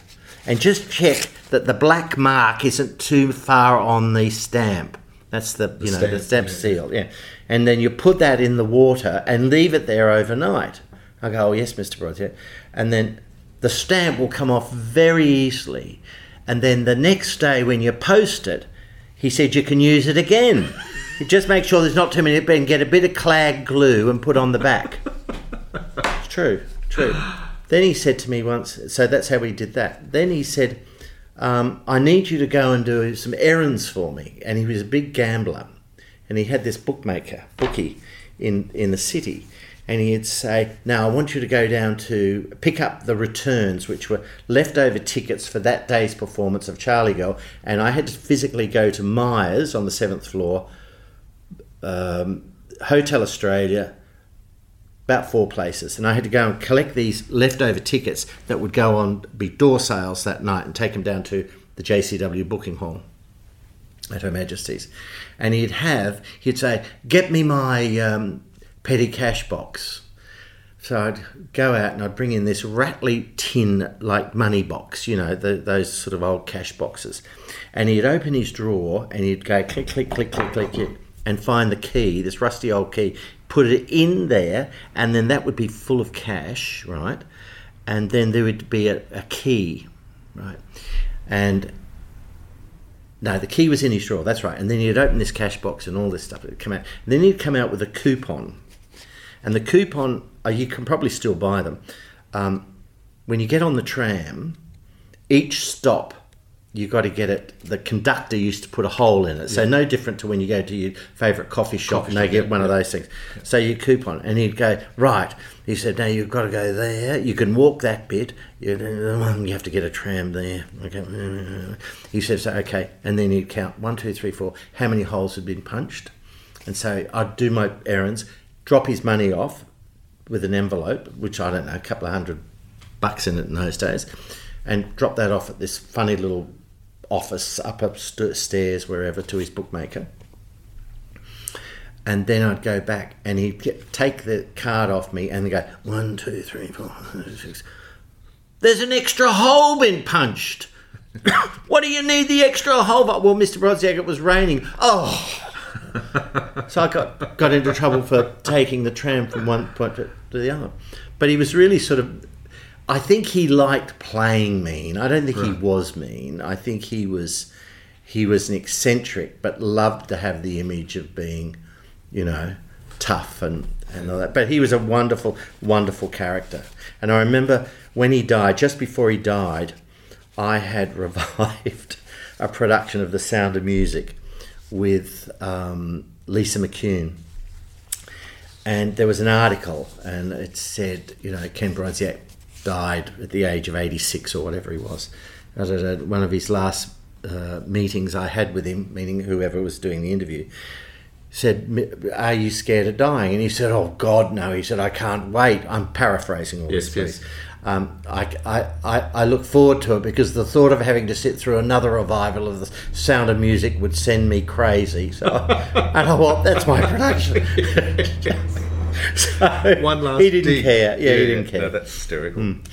and just check that the black mark isn't too far on the stamp. That's the, the you know stamp, the stamp yeah. seal, yeah. And then you put that in the water and leave it there overnight. I go, oh yes, Mr. Brodziak. And then the stamp will come off very easily. And then the next day when you post it, he said you can use it again. Just make sure there's not too many, and get a bit of clag glue and put on the back. It's true, true. Then he said to me once, so that's how we did that. Then he said, um, I need you to go and do some errands for me. And he was a big gambler. And he had this bookmaker, bookie, in, in the city. And he'd say, Now I want you to go down to pick up the returns, which were leftover tickets for that day's performance of Charlie Girl. And I had to physically go to Myers on the seventh floor, um, Hotel Australia, about four places, and I had to go and collect these leftover tickets that would go on be door sales that night and take them down to the JCW booking hall at Her Majesty's. And he'd have he'd say, "Get me my um, petty cash box." So I'd go out and I'd bring in this rattly tin like money box, you know, the, those sort of old cash boxes. And he'd open his drawer and he'd go click, click, click, click, click, click and find the key, this rusty old key, put it in there, and then that would be full of cash, right? And then there would be a, a key, right? And no, the key was in his drawer. That's right. And then he'd open this cash box and all this stuff. It'd come out. And then he'd come out with a coupon, and the coupon uh, you can probably still buy them. Um, when you get on the tram, each stop you got to get it. The conductor used to put a hole in it, so yeah. no different to when you go to your favourite coffee shop coffee and they shop, get yeah, one yeah. of those things. So you coupon, and he'd go right. He said, "Now you've got to go there. You can walk that bit. You, you have to get a tram there." Okay. He says, "Okay," and then he'd count one, two, three, four. How many holes had been punched? And so I'd do my errands, drop his money off with an envelope, which I don't know, a couple of hundred bucks in it in those days, and drop that off at this funny little office, up upstairs, wherever, to his bookmaker. And then I'd go back and he'd get, take the card off me and go, one, two, three, four, five, six. There's an extra hole been punched. what do you need the extra hole for? Well, Mr. Brodziak, it was raining. Oh. so I got, got into trouble for taking the tram from one point to the other. But he was really sort of I think he liked playing mean. I don't think right. he was mean. I think he was he was an eccentric, but loved to have the image of being, you know, tough and and all that. But he was a wonderful, wonderful character. And I remember when he died, just before he died, I had revived a production of The Sound of Music with um, Lisa McCune. And there was an article, and it said, you know, Kenn Brodziak died at the age of 86 or whatever he was. At one of his last uh, meetings I had with him, meaning whoever was doing the interview, said, "Are you scared of dying?" And he said, "Oh God, no." He said, "I can't wait." I'm paraphrasing all yes, this. Yes. Um, I, I, I look forward to it because the thought of having to sit through another revival of the Sound of Music would send me crazy. So I know what that's my production. so One last. He didn't care. Yeah, he didn't care. No, that's hysterical. Mm.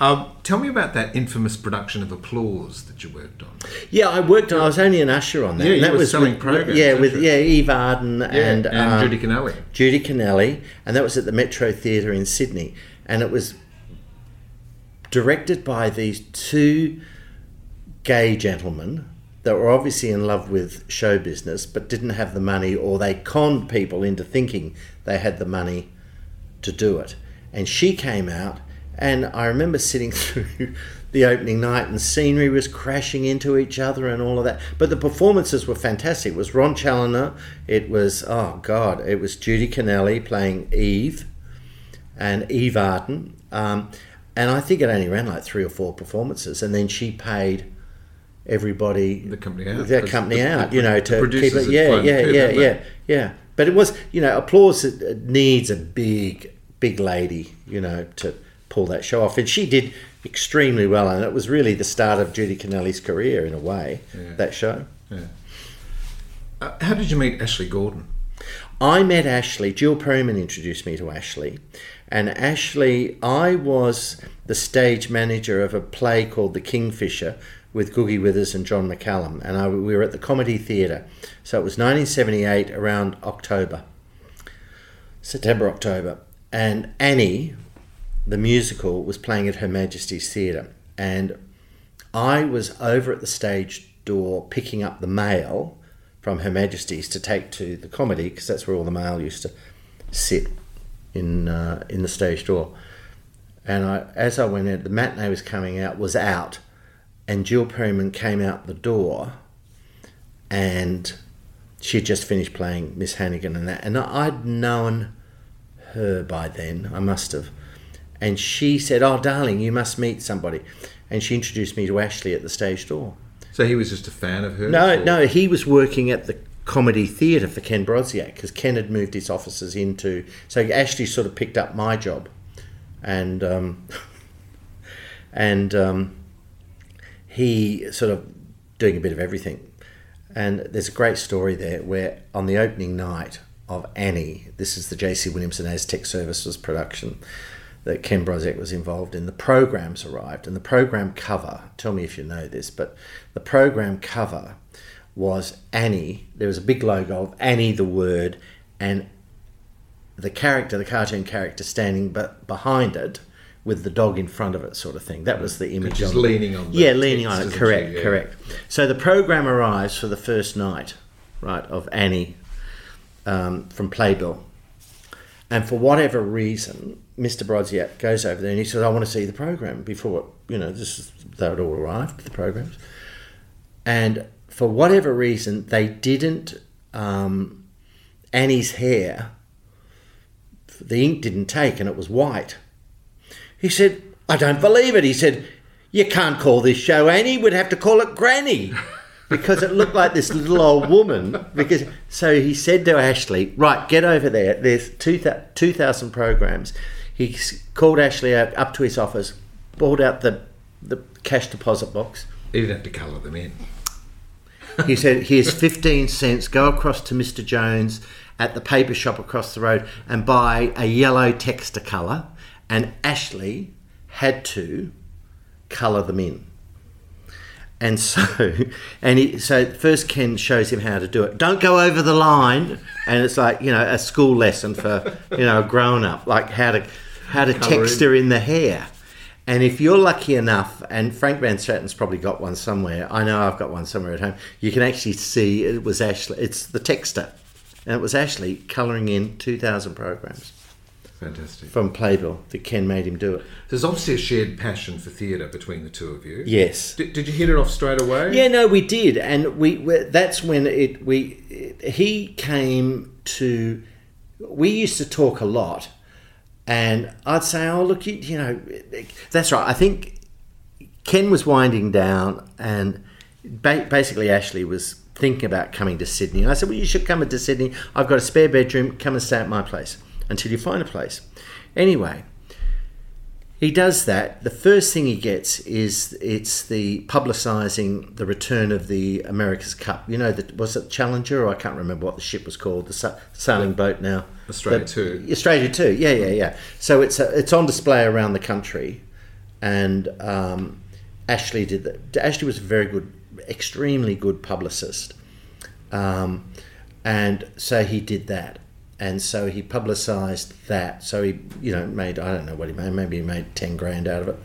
Um, tell me about that infamous production of Applause that you worked on. Yeah, I worked on. I was only an usher on that. Yeah, that was selling programs. Yeah, with yeah Eve Arden yeah, and, and um, Judi Connelli. Judi Connelli, and that was at the Metro Theatre in Sydney, and it was directed by these two gay gentlemen that were obviously in love with show business but didn't have the money or they conned people into thinking they had the money to do it. And she came out, and I remember sitting through the opening night, and scenery was crashing into each other and all of that. But the performances were fantastic. It was Ron Challoner, it was, oh God, it was Judi Connelli playing Eve and Eve Arden. Um, and I think it only ran like three or four performances, and then she paid everybody the company out, their company the, out, the, you know, to keep it. Yeah, yeah, yeah, yeah, yeah. But it was, you know, applause needs a big, big lady, you know, to pull that show off, and she did extremely well, and it was really the start of Judi Connelli's career in a way. Yeah. That show. Yeah. Uh, how did you meet Ashley Gordon? I met Ashley. Jill Perryman introduced me to Ashley, and Ashley, I was the stage manager of a play called The Kingfisher, with Googie Withers and John McCallum, and I, we were at the Comedy Theatre. So it was 1978, around October, September, October, and Annie, the musical, was playing at Her Majesty's Theatre, and I was over at the stage door picking up the mail from Her Majesty's to take to the comedy because that's where all the mail used to sit in uh, in the stage door. And I, as I went in, the matinee was coming out, was out, and Jill Perryman came out the door, and she had just finished playing Miss Hannigan and that, and I'd known her by then. I must have, and she said, "Oh, darling, you must meet somebody," and she introduced me to Ashley at the stage door. So he was just a fan of hers? No, or- no, he was working at the comedy theatre for Kenn Brodziak because Kenn had moved his offices into. So Ashley sort of picked up my job, and um, and um, he sort of doing a bit of everything. And there's a great story there where on the opening night of Annie, this is the J.C. Williamson Aztec Services production that Kenn Brodziak was involved in. The programs arrived, and the program cover. Tell me if you know this, but the program cover was Annie. There was a big logo of Annie, the word, and the character, the cartoon character, standing but behind it with the dog in front of it, sort of thing. That was the image. the- leaning on the yeah, leaning on it. Correct. Yeah. correct. So the program arrives for the first night, right, of Annie um, from Playbill. And for whatever reason, Mr. Brodziak goes over there and he says, I want to see the program before, you know, this is, they had all arrived, the programs. And for whatever reason, they didn't, um, Annie's hair, the ink didn't take and it was white. He said, I don't believe it. He said, You can't call this show Annie, we'd have to call it Granny. Because it looked like this little old woman. Because so he said to Ashley, "Right, get over there. There's two two thousand programs." He called Ashley up, up to his office, pulled out the the cash deposit box. He didn't have to colour them in. He said, "Here's fifteen cents. Go across to Mr. Jones at the paper shop across the road and buy a yellow Texticolor." And Ashley had to colour them in. And so, and he, so first Kenn shows him how to do it. Don't go over the line, and it's like you know a school lesson for you know a grown up, like how to how to Colour in. texture in the hair. And if you're lucky enough, and Frank Van Straten's probably got one somewhere. I know I've got one somewhere at home. You can actually see it was Ashley. It's the texter, and it was Ashley colouring in two thousand programs Fantastic. from Playbill that Kenn made him do it. There's obviously a shared passion for theatre between the two of you. Yes. Did, did you hit it off straight away? Yeah, no, we did, and we we- that's when it we it, he came to. We used to talk a lot, and I'd say, "Oh, look, you, you know, that's right." I think Kenn was winding down, and ba- basically Ashley was thinking about coming to Sydney. And I said, "Well, you should come to Sydney. I've got a spare bedroom. Come and stay at my place until you find a place." Anyway, he does that. The first thing he gets is it's the publicising the return of the America's Cup. You know, that was it Challenger or I can't remember what the ship was called. The sa- sailing boat now. Australia The- too. Australia II. Yeah, yeah, yeah. So it's a, it's on display around the country, and um, Ashley did that. Ashley was a very good, extremely good publicist, um, and so he did that. And so he publicised that. So he, you know, made I don't know what he made. Maybe he made ten grand out of it.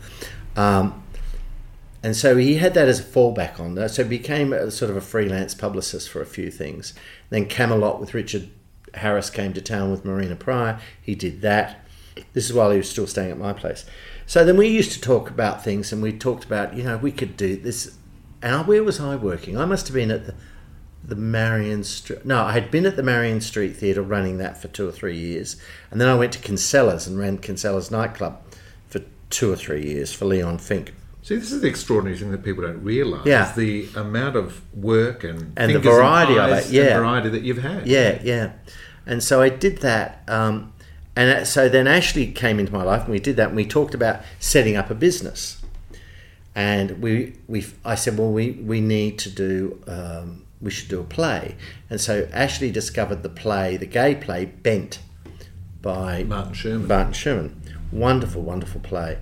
Um, and so he had that as a fallback on that. So he became a, sort of a freelance publicist for a few things. Then Camelot with Richard Harris came to town with Marina Prior. He did that. This is while he was still staying at my place. So then we used to talk about things, and we talked about you know we could do this. And where was I working? I must have been at the the Marion Street. No, I had been at the Marion Street Theatre running that for two or three years, and then I went to Kinsela's and ran Kinsela's nightclub for two or three years for Leon Fink. See, this is the extraordinary thing that people don't realise. Yeah. The amount of work and And the variety of it, yeah. variety that you've had. Yeah, yeah. And so I did that. Um, and so then Ashley came into my life, and we did that, and we talked about setting up a business. And we, we, I said, well, we, we need to do, um, we should do a play. And so Ashley discovered the play, the gay play, Bent, by Martin Sherman. Martin Sherman. Wonderful, wonderful play.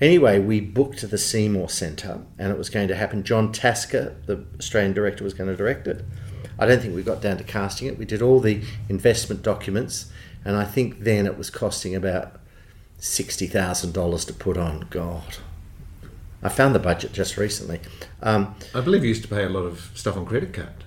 Anyway, we booked the Seymour Centre and it was going to happen. John Tasker, the Australian director, was going to direct it. I don't think we got down to casting it. We did all the investment documents and I think then it was costing about $60,000 to put on. God. I found the budget just recently. Um, I believe you used to pay a lot of stuff on credit card.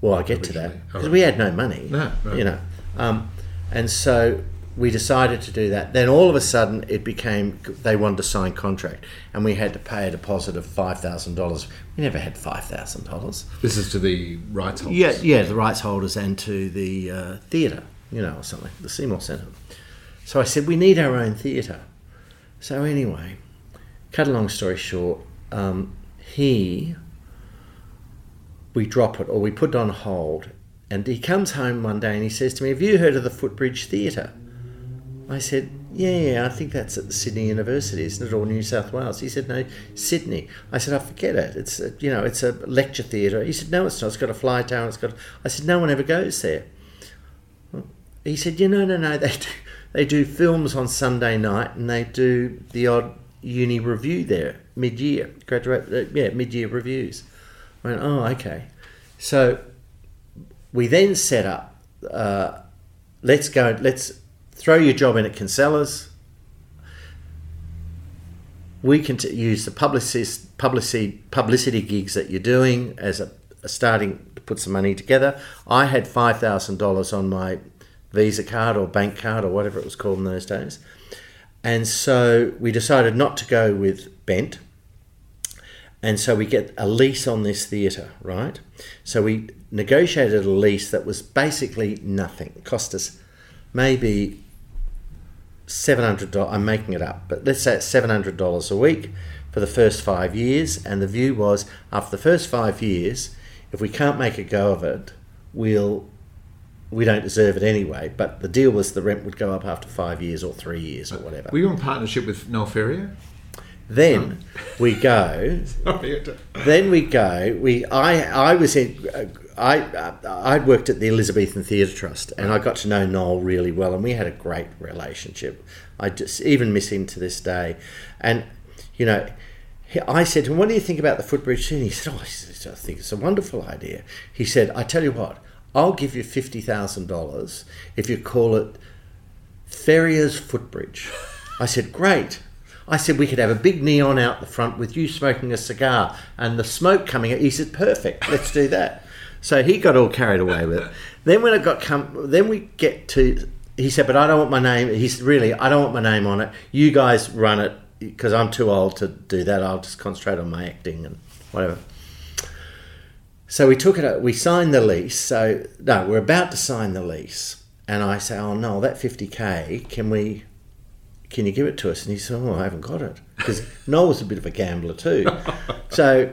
Well, I'll get to that because Alright. we had no money. No, right. you know, um, and so we decided to do that. Then all of a sudden, it became they wanted to sign contract, and we had to pay a deposit of five thousand dollars. We never had five thousand dollars. This is to the rights holders. Yeah, yeah, the rights holders and to the uh, theatre, you know, or something, the Seymour Centre. So I said, we need our own theatre. So anyway, cut a long story short, um, he, we drop it or we put it on hold, and he comes home one day and he says to me, "Have you heard of the Footbridge Theatre?" I said, yeah, I think that's at the Sydney University, isn't it, or New South Wales? He said, no, Sydney. I said, I forget it. It's a, you know, it's a lecture theatre. He said, no, it's not. It's got a fly tower. It's got. I said, no one ever goes there. He said, yeah, know, no, no. They do, they do films on Sunday night, and they do the odd uni revue there mid-year, graduate, uh, yeah, mid-year revues. I went, oh, okay. So we then set up. Uh, let's go. Let's throw your job in at Kinsela's. We can t- use the publicist, publicity, publicity gigs that you're doing as a, a starting to put some money together. I had five thousand dollars on my Visa card or bank card or whatever it was called in those days, and so we decided not to go with Bent. And so we get a lease on this theatre, right? So we negotiated a lease that was basically nothing. It cost us maybe seven hundred dollars. I'm making it up, but let's say it's seven hundred dollars a week for the first five years. And the view was, after the first five years, if we can't make a go of it, we'll we don't deserve it anyway. But the deal was the rent would go up after five years or three years or whatever. Were you in partnership with Noel Ferrier? Then we go. then we go. We I I was in. uh, I uh, I'd worked at the Elizabethan Theatre Trust, and I got to know Noel really well, and we had a great relationship. I just even miss him to this day, and you know. I said to him, "What do you think about the footbridge scene?" He said, "Oh, I think it's a wonderful idea." He said, "I tell you what, I'll give you fifty thousand dollars if you call it Ferrier's Footbridge." I said, "Great." I said we could have a big neon out the front with you smoking a cigar and the smoke coming out. He said, "Perfect, let's do that." So he got all carried away with it. Then when it got come, then we get to. He said, "But I don't want my name." He said, "Really, I don't want my name on it. You guys run it because I'm too old to do that. I'll just concentrate on my acting and whatever." So we took it. Uh, we signed the lease. So no, we're about to sign the lease, and I say, "Oh no, that 50k. Can we?" can you give it to us? And he said, oh, I haven't got it. Because Noel was a bit of a gambler too. so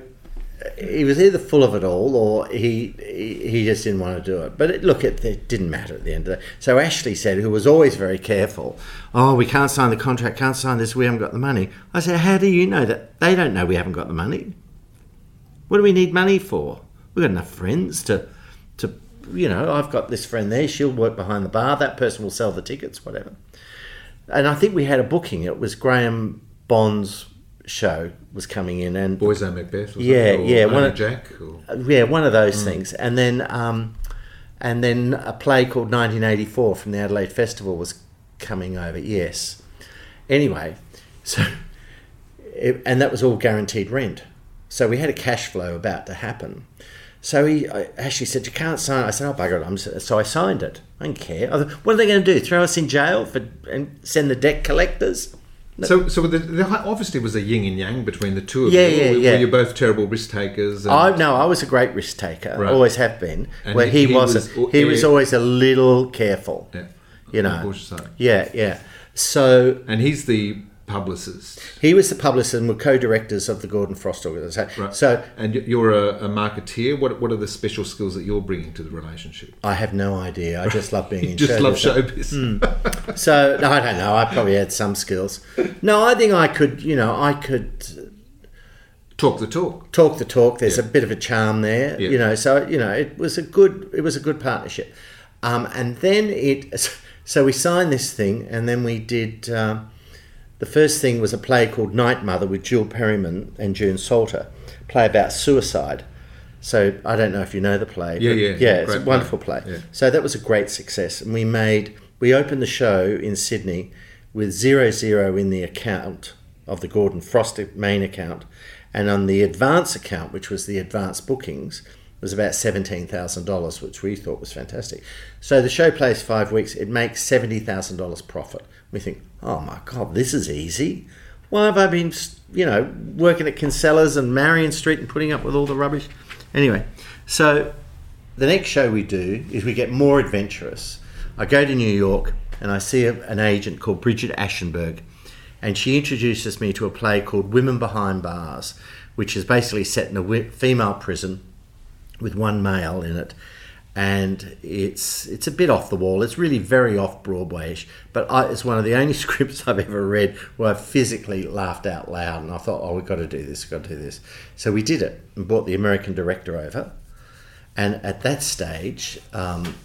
he was either full of it all or he he, just didn't want to do it. But it, look, it, it didn't matter at the end of the day. So Ashley said, who was always very careful, oh, we can't sign the contract, can't sign this, we haven't got the money. I said, how do you know that? They don't know we haven't got the money. What do we need money for? We've got enough friends to, to you know, I've got this friend there, she'll work behind the bar, that person will sell the tickets, whatever and I think we had a booking. It was Grahame Bond's show was coming in, and Boys Own Macbeth. Yeah, yeah, one of- Jack. Or, yeah, one of those things. And then, um, and then a play called 1984 from the Adelaide Festival was coming over. Yes. Anyway, so it, and that was all guaranteed rent. So we had a cash flow about to happen. So he I, Ashley said, "You can't sign." it." I said, "Oh bugger it!" I'm, so I signed it. I don't care. I thought, what are they going to do? Throw us in jail for and send the debt collectors? so, so the, there obviously was a yin and yang between the two of Yeah, you. yeah, were, yeah. Were you both terrible risk takers? And, I no, I was a great risk taker. Right. Always have been. And where he- he, wasn't. was- he was always a little careful. yeah, You the know. Yeah, yeah. So And he's the publicist. he was the publicist and were co-directors of the Gordon Frost organisation. Right. So And you're a, a marketeer. What, what are the special skills that you're bringing to the relationship? I have no idea. I just love being in just show love showbiz. So no, I don't know. I probably had some skills. No, I think I could. You know, I could Talk the talk. talk the talk. There's a bit of a charm there, Yeah. you know. So you know, it was a good, it was a good partnership. Um, and then it, so we signed this thing, and then we did. Um, the first thing was a play called Night Mother with Jill Perryman and June Salter, play about suicide. So I don't know if you know the play. Yeah, yeah, yeah. It's a wonderful play. play. Yeah. So that was a great success, and we made we opened the show in Sydney with zero zero in the account of the Gordon Frost main account, and on the advance account, which was the advance bookings, was about $17,000, which we thought was fantastic. So the show plays five weeks, it makes $70,000 profit. We think, oh my God, this is easy. Why have I been, you know, working at Kinsela's and Marion Street and putting up with all the rubbish? Anyway, so the next show we do is we get more adventurous. I go to New York and I see a, an agent called Bridget Aschenberg, and she introduces me to a play called Women Behind Bars, which is basically set in a female prison with one male in it. And it's it's a bit off the wall. It's really very off Broadwayish, but I, it's one of the only scripts I've ever read where I physically laughed out loud. And I thought, oh, we've got to do this, we've got to do this. So we did it and brought the American director over. And at that stage, um,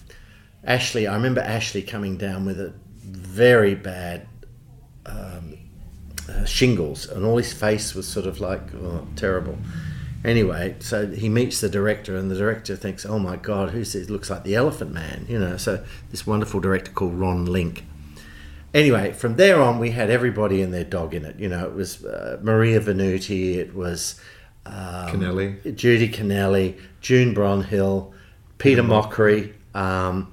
Ashley, I remember Ashley coming down with a very bad um, uh, shingles, and all his face was sort of like oh, terrible. Anyway, so he meets the director, and the director thinks, "Oh my God, who's this? Looks like the Elephant Man," you know. So this wonderful director called Ron Link. Anyway, from there on, we had everybody and their dog in it. You know, it was uh, Maria Venuti, it was um, Connelli. Judi Connelli, June Bronhill, Peter Mochrie. Um,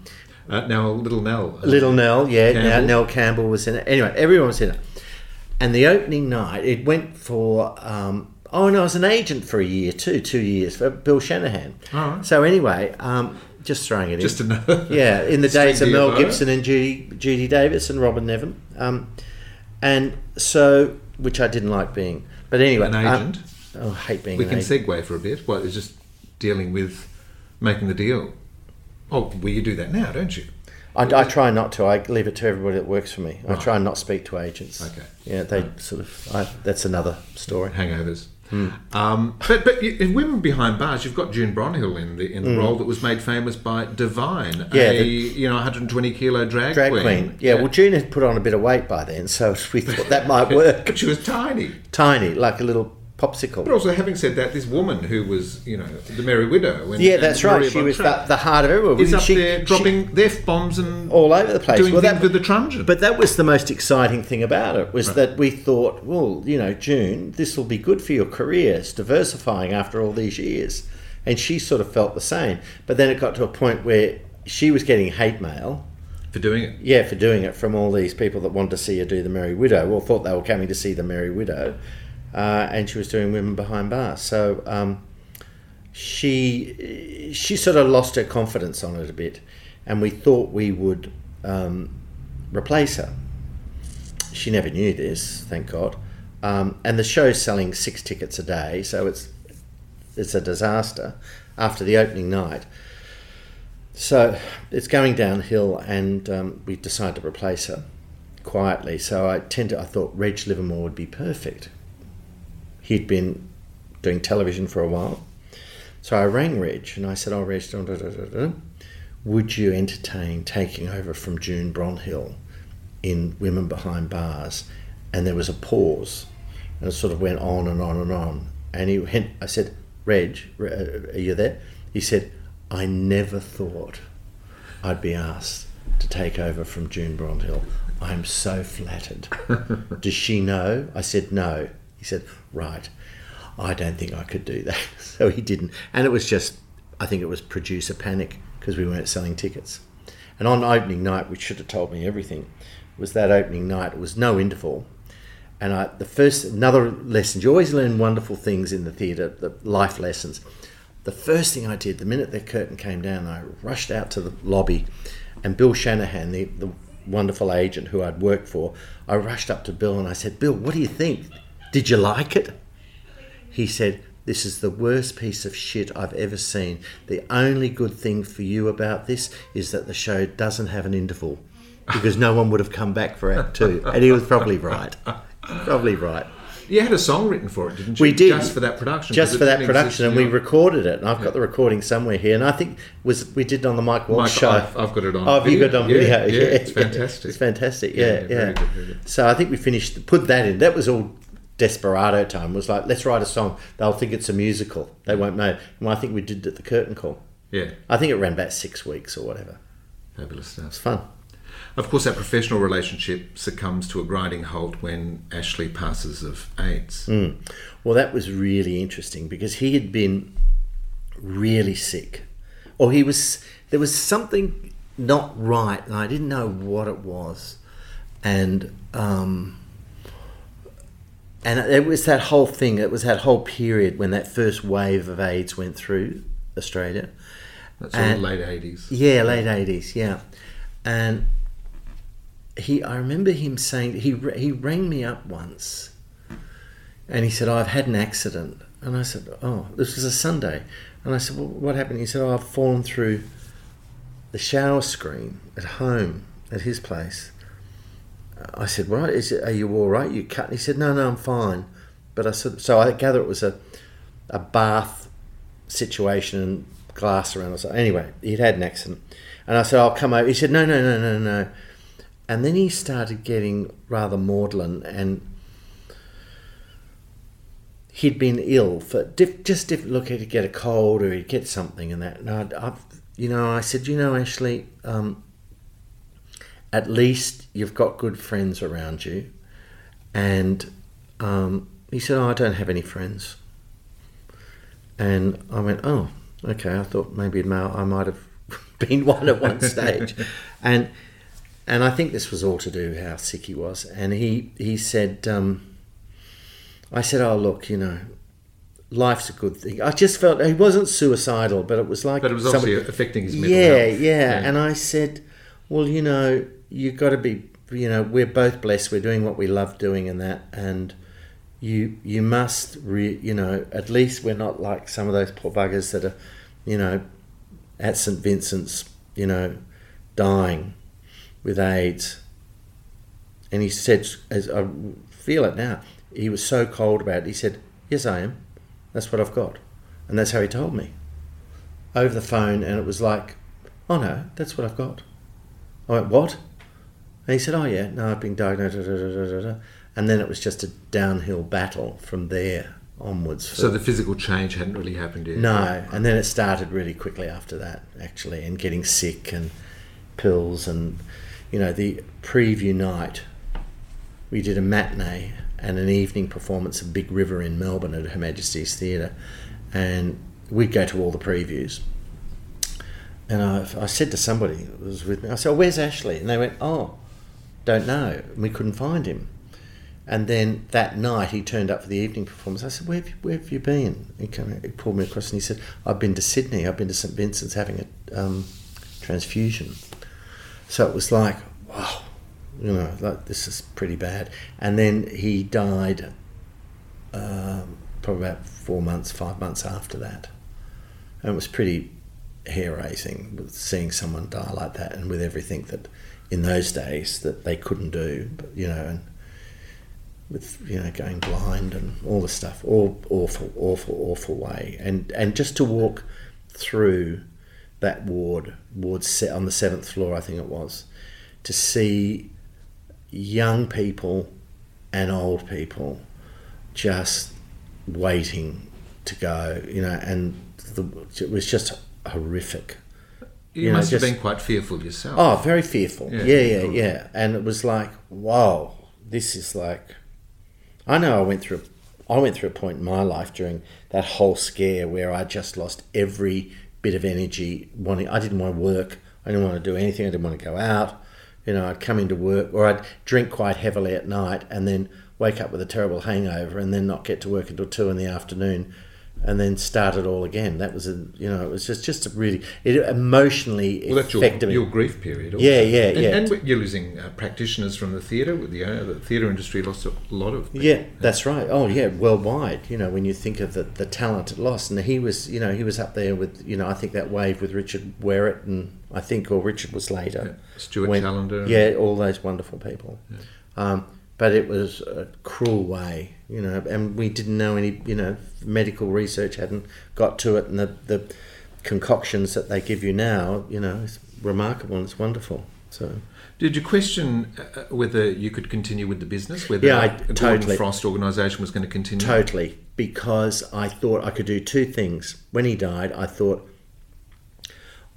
Uh, now, Little Nell. Little Nell, yeah, now Nell Campbell was in it. Anyway, everyone was in it. And the opening night, it went for. Um, oh, and I was an agent for a year too, two years for Bill Shanahan. All right. So anyway, um, just throwing it in. Just in. another. yeah, in the days of Mel. Gibson and Judy, Judy Davis and Robyn Nevin. Um, and so, which I didn't like being. But anyway. An um, agent. oh, I hate being We an can agent. segue for a bit. What is just dealing with making the deal? Oh, well, you do that now, don't you? I, I try not to. I leave it to everybody that works for me. I try and not speak to agents. Okay. Yeah, they sort of. I, that's another story. Hangovers. Hmm. Um, but but you, in Women Behind Bars, you've got June Bronhill in the in the role that was made famous by Divine. Yeah, a the- you know 120 kilo drag, Drag queen. Yeah, well, June had put on a bit of weight by then, so we thought that might work. but she was tiny. Tiny, like a little popsicle. But also, having said that, this woman who was you know the Merry Widow. And, Yeah, that's right. Maria She was the, the heart of everyone. is up She- there she- dropping f bombs and all over the place. doing Well, that- with the truncheon. But that was the most exciting thing about it was that we thought, well, you know, June, this will be good for your career. It's diversifying after all these years, and she sort of felt the same. But then it got to a point where she was getting hate mail. for doing it. Yeah, for doing it from all these people that wanted to see her do the Merry Widow, or thought they were coming to see the Merry Widow, uh, and she was doing Women Behind Bars. So um, she she sort of lost her confidence on it a bit, and we thought we would um, replace her. She never knew this, thank God. Um, and the show's selling six tickets a day, so it's it's a disaster after the opening night. So it's going downhill, and um, we decided to replace her quietly. So I tend to, I thought Reg Livermore would be perfect. He'd been doing television for a while. So I rang Reg and I said, Oh, Reg, da, da, da, would you entertain taking over from June Bronhill in Women Behind Bars? And there was a pause, and it sort of went on and on and on. And he went, I said, Reg, uh, are you there? He said, I never thought I'd be asked to take over from June Bronhill. I'm so flattered. Does she know? I said, no. He said, right. I don't think I could do that. So he didn't. And it was just, I think it was producer panic because we weren't selling tickets. And on opening night, which should have told me everything, was that opening night. It was no interval. And I, the first, another lesson, you always learn wonderful things in the theatre, the life lessons. The first thing I did, the minute the curtain came down, I rushed out to the lobby and Bill Shanahan, the, the wonderful agent who I'd worked for, I rushed up to Bill and I said, Bill, what do you think? Did you like it? He said, This is the worst piece of shit I've ever seen. The only good thing for you about this is that the show doesn't have an interval because no one would have come back for Act Two. And he was probably right. Probably right. You had a song written for it, didn't you? We did. just for that production. Just for that production, and we recorded it. And I've got the recording somewhere here. And I think was we did it on the Mike Walsh Mike, show. I've- I've got it on Oh, have you got it on video. video? Yeah, yeah, it's fantastic. It's fantastic. Yeah, Yeah, yeah, yeah. good, good. So I think we finished. Put that in. That was all desperado time. Was like let's write a song. They'll think it's a musical. They won't know. And I think we did it at the curtain call. Yeah, I think it ran about six weeks or whatever. fabulous stuff. It's fun. Of course, our professional relationship succumbs to a grinding halt when Ashley passes of AIDS. Mm. Well, that was really interesting because he had been really sick, or he was there was something not right, and I didn't know what it was, and um, and it was that whole thing. It was that whole period when that first wave of AIDS went through Australia. That's And- late eighties. Yeah, late eighties. Yeah, and he, I remember him saying he he rang me up once, and he said, oh, "I've had an accident," and I said, "Oh, this was a Sunday," and I said, well, "What happened?" He said, "Oh, I've fallen through the shower screen at home at his place." I said, "Right, is it? Are you all right? You cut?" And he said, "No, no, I'm fine." But I said, so I gather it was a a bath situation and glass around something. Anyway, he'd had an accident. And I said, I'll come over. He said, no, no, no, no, no. And then he started getting rather maudlin and he'd been ill for diff, just diff, look, he'd get a cold or he'd get something and that. And I'd, you know, I said, you know, Ashley, um, at least you've got good friends around you. And um, he said, oh, I don't have any friends. And I went, oh, okay. I thought maybe I might have been one at one stage, and and I think this was all to do how sick he was. And he he said, um, I said, oh look, you know, life's a good thing. I just felt he wasn't suicidal, but it was like But it was somebody- obviously affecting his mental yeah, health. yeah, And I said, well, you know, you got to be, you know, we're both blessed. We're doing what we love doing, and that, and you you must, re, you know, at least we're not like some of those poor buggers that are, you know, at St Vincent's, you know, dying with AIDS. And he said, as I feel it now, he was so cold about it. He said, "Yes, I am. That's what I've got," and that's how he told me over the phone. And it was like, "Oh no, that's what I've got." I went, "What?" And he said, "Oh yeah, no, I've been diagnosed." Da, da, da, da, da, da." And then it was just a downhill battle from there onwards. For, So the physical change hadn't really happened yet. no, and then it started really quickly after that, actually, and getting sick and pills and, you know, the preview night. We did a matinee and an evening performance of Big River in Melbourne at Her Majesty's Theatre, and we'd go to all the previews. And I, I said to somebody that was with me, I said, oh, "Where's Ashley?" And they went, "Oh, don't know." And we couldn't find him. And then that night he turned up for the evening performance. I said, "Where have you, where have you been?" He, came, he pulled me across and he said, "I've been to Sydney. I've been to St Vincent's having a um, transfusion." So it was like, wow, you know, like this is pretty bad. And then he died um, probably about four months, five months after that, and it was pretty hair raising seeing someone die like that, and with everything that in those days that they couldn't do, but you know, and with you know going blind and all the stuff, all awful, awful, awful way, and and just to walk through that ward, ward set on the seventh floor, I think it was, to see young people and old people just waiting to go, you know, and the, it was just horrific. You, You know, must have just- been quite fearful yourself. Oh, very fearful. Yeah. Yeah, yeah, yeah. And it was like, whoa, this is like. I know I went through. I went through a point in my life during that whole scare where I just lost every bit of energy. Wanting, I didn't want to work. I didn't want to do anything. I didn't want to go out. You know, I'd come into work or I'd drink quite heavily at night and then wake up with a terrible hangover and then not get to work until two in the afternoon and then start it all again. That was a, you know, it was just, just a really, it emotionally well, that's your, affected me. your grief period. Also. Yeah, yeah, and, yeah. And you're losing uh, practitioners from the theatre. With the, uh, the theatre industry lost a lot of. people. Yeah, that's right. Oh, yeah, worldwide. You know, when you think of the, the talent it lost, and he was, you know, he was up there with, you know, I think that wave with Richard Wherrett, and I think, or Richard was later. Yeah, Stuart When- Challender. Yeah, all those wonderful people. Um, but it was a cruel way, you know, and we didn't know any, you know, medical research hadn't got to it, and the, the concoctions that they give you now, you know, is remarkable and it's wonderful. So. Did you question uh, whether you could continue with the business? Whether Yeah, I- the Gordon totally. Frost organisation was going to continue? Totally, because I thought I could do two things. When he died, I thought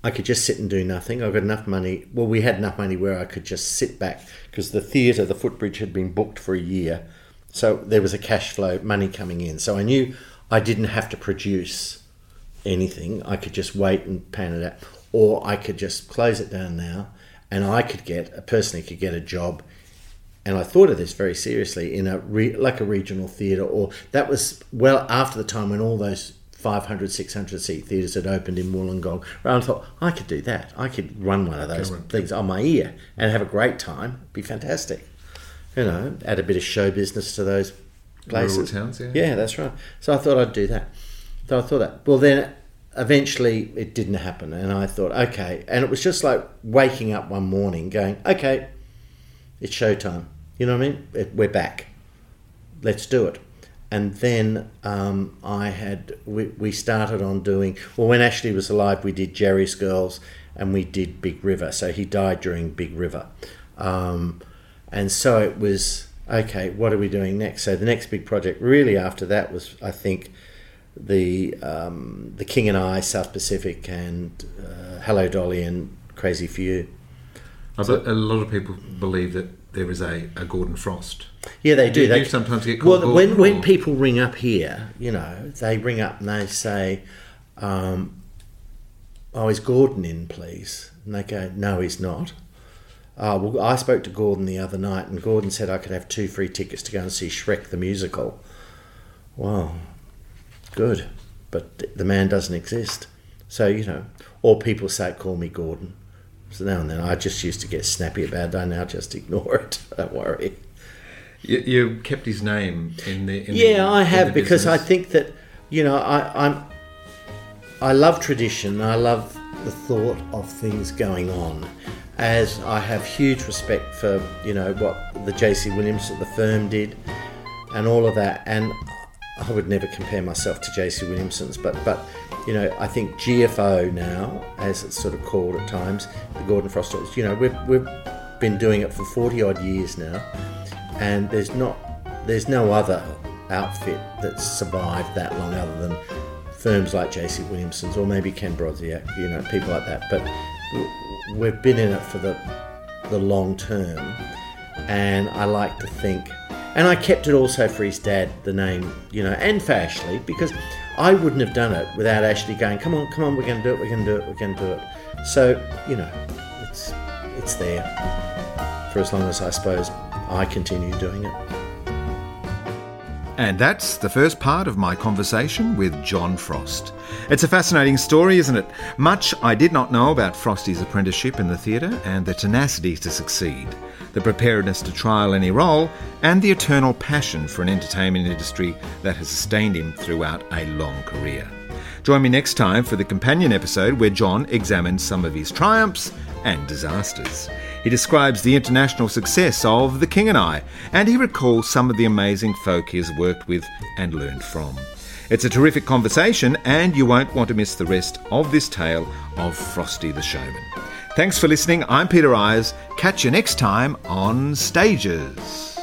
I could just sit and do nothing. I got enough money. Well, we had enough money where I could just sit back because the theatre, the footbridge, had been booked for a year, so there was a cash flow, money coming in. So I knew I didn't have to produce anything. I could just wait and pan it out, or I could just close it down now, and I could get personally could get a job. And I thought of this very seriously in a re, like a regional theatre, or that was well after the time when all those 500, 600 seat theatres that opened in Wollongong. And I thought I could do that. I could run one of those things on my ear and have a great time. It'd be fantastic. You know, add a bit of show business to those places. Rural towns, yeah. Yeah, that's right. So I thought I'd do that. So I thought that. Well, then eventually it didn't happen, and I thought, okay. And it was just like waking up one morning, going, okay, it's showtime. You know what I mean? We're back. Let's do it. And then um, I had we, we started on doing well when Ashley was alive. We did Jerry's Girls and we did Big River. So he died during Big River, um, and so it was okay. What are we doing next? So the next big project, really, after that was I think the um, the King and I, South Pacific, and uh, Hello Dolly and Crazy for You. So, a lot of people believe that there is a, a Gordon Frost. Yeah, they do. Do they sometimes get called well when Gordon, when or- people ring up here, you know, they ring up and they say, um, "Oh, is Gordon in, please?" And they go, "No, he's not." Uh, well, I spoke to Gordon the other night, and Gordon said I could have two free tickets to go and see Shrek the musical. Wow, good, but the man doesn't exist. So you know, or people say, "Call me Gordon." So now and then, I just used to get snappy about it. I now just ignore it. Don't worry. You, you kept his name in the. In Yeah, the, I have because I think that you know I, I'm I love tradition. I love the thought of things going on. As I have huge respect for you know what the J.C. Williams at the firm did, and all of that. And I would never compare myself to J.C. Williamson's, but but you know I think GFO now, as it's sort of called at times, the Gordon Frost. You know we've we've been doing it for forty odd years now, and there's not there's no other outfit that's survived that long other than firms like JC Williamson's or maybe Kenn Brodziak, you know, people like that. But we've been in it for the the long term, and I like to think, and I kept it also for his dad, the name, you know, and for Ashley because I wouldn't have done it without Ashley going, come on, come on, we're going to do it, we're going to do it, we're going to do it. So you know, it's it's there for as long as I suppose I continue doing it. And that's the first part of my conversation with John Frost. It's a fascinating story, isn't it? Much I did not know about Frosty's apprenticeship in the theatre and the tenacity to succeed, the preparedness to trial any role, and the eternal passion for an entertainment industry that has sustained him throughout a long career. Join me next time for the companion episode where John examines some of his triumphs and disasters. He describes the international success of The King and I, and he recalls some of the amazing folk he has worked with and learned from. It's a terrific conversation, and you won't want to miss the rest of this tale of Frosty the Showman. Thanks for listening. I'm Peter Eyers. Catch you next time on Stages.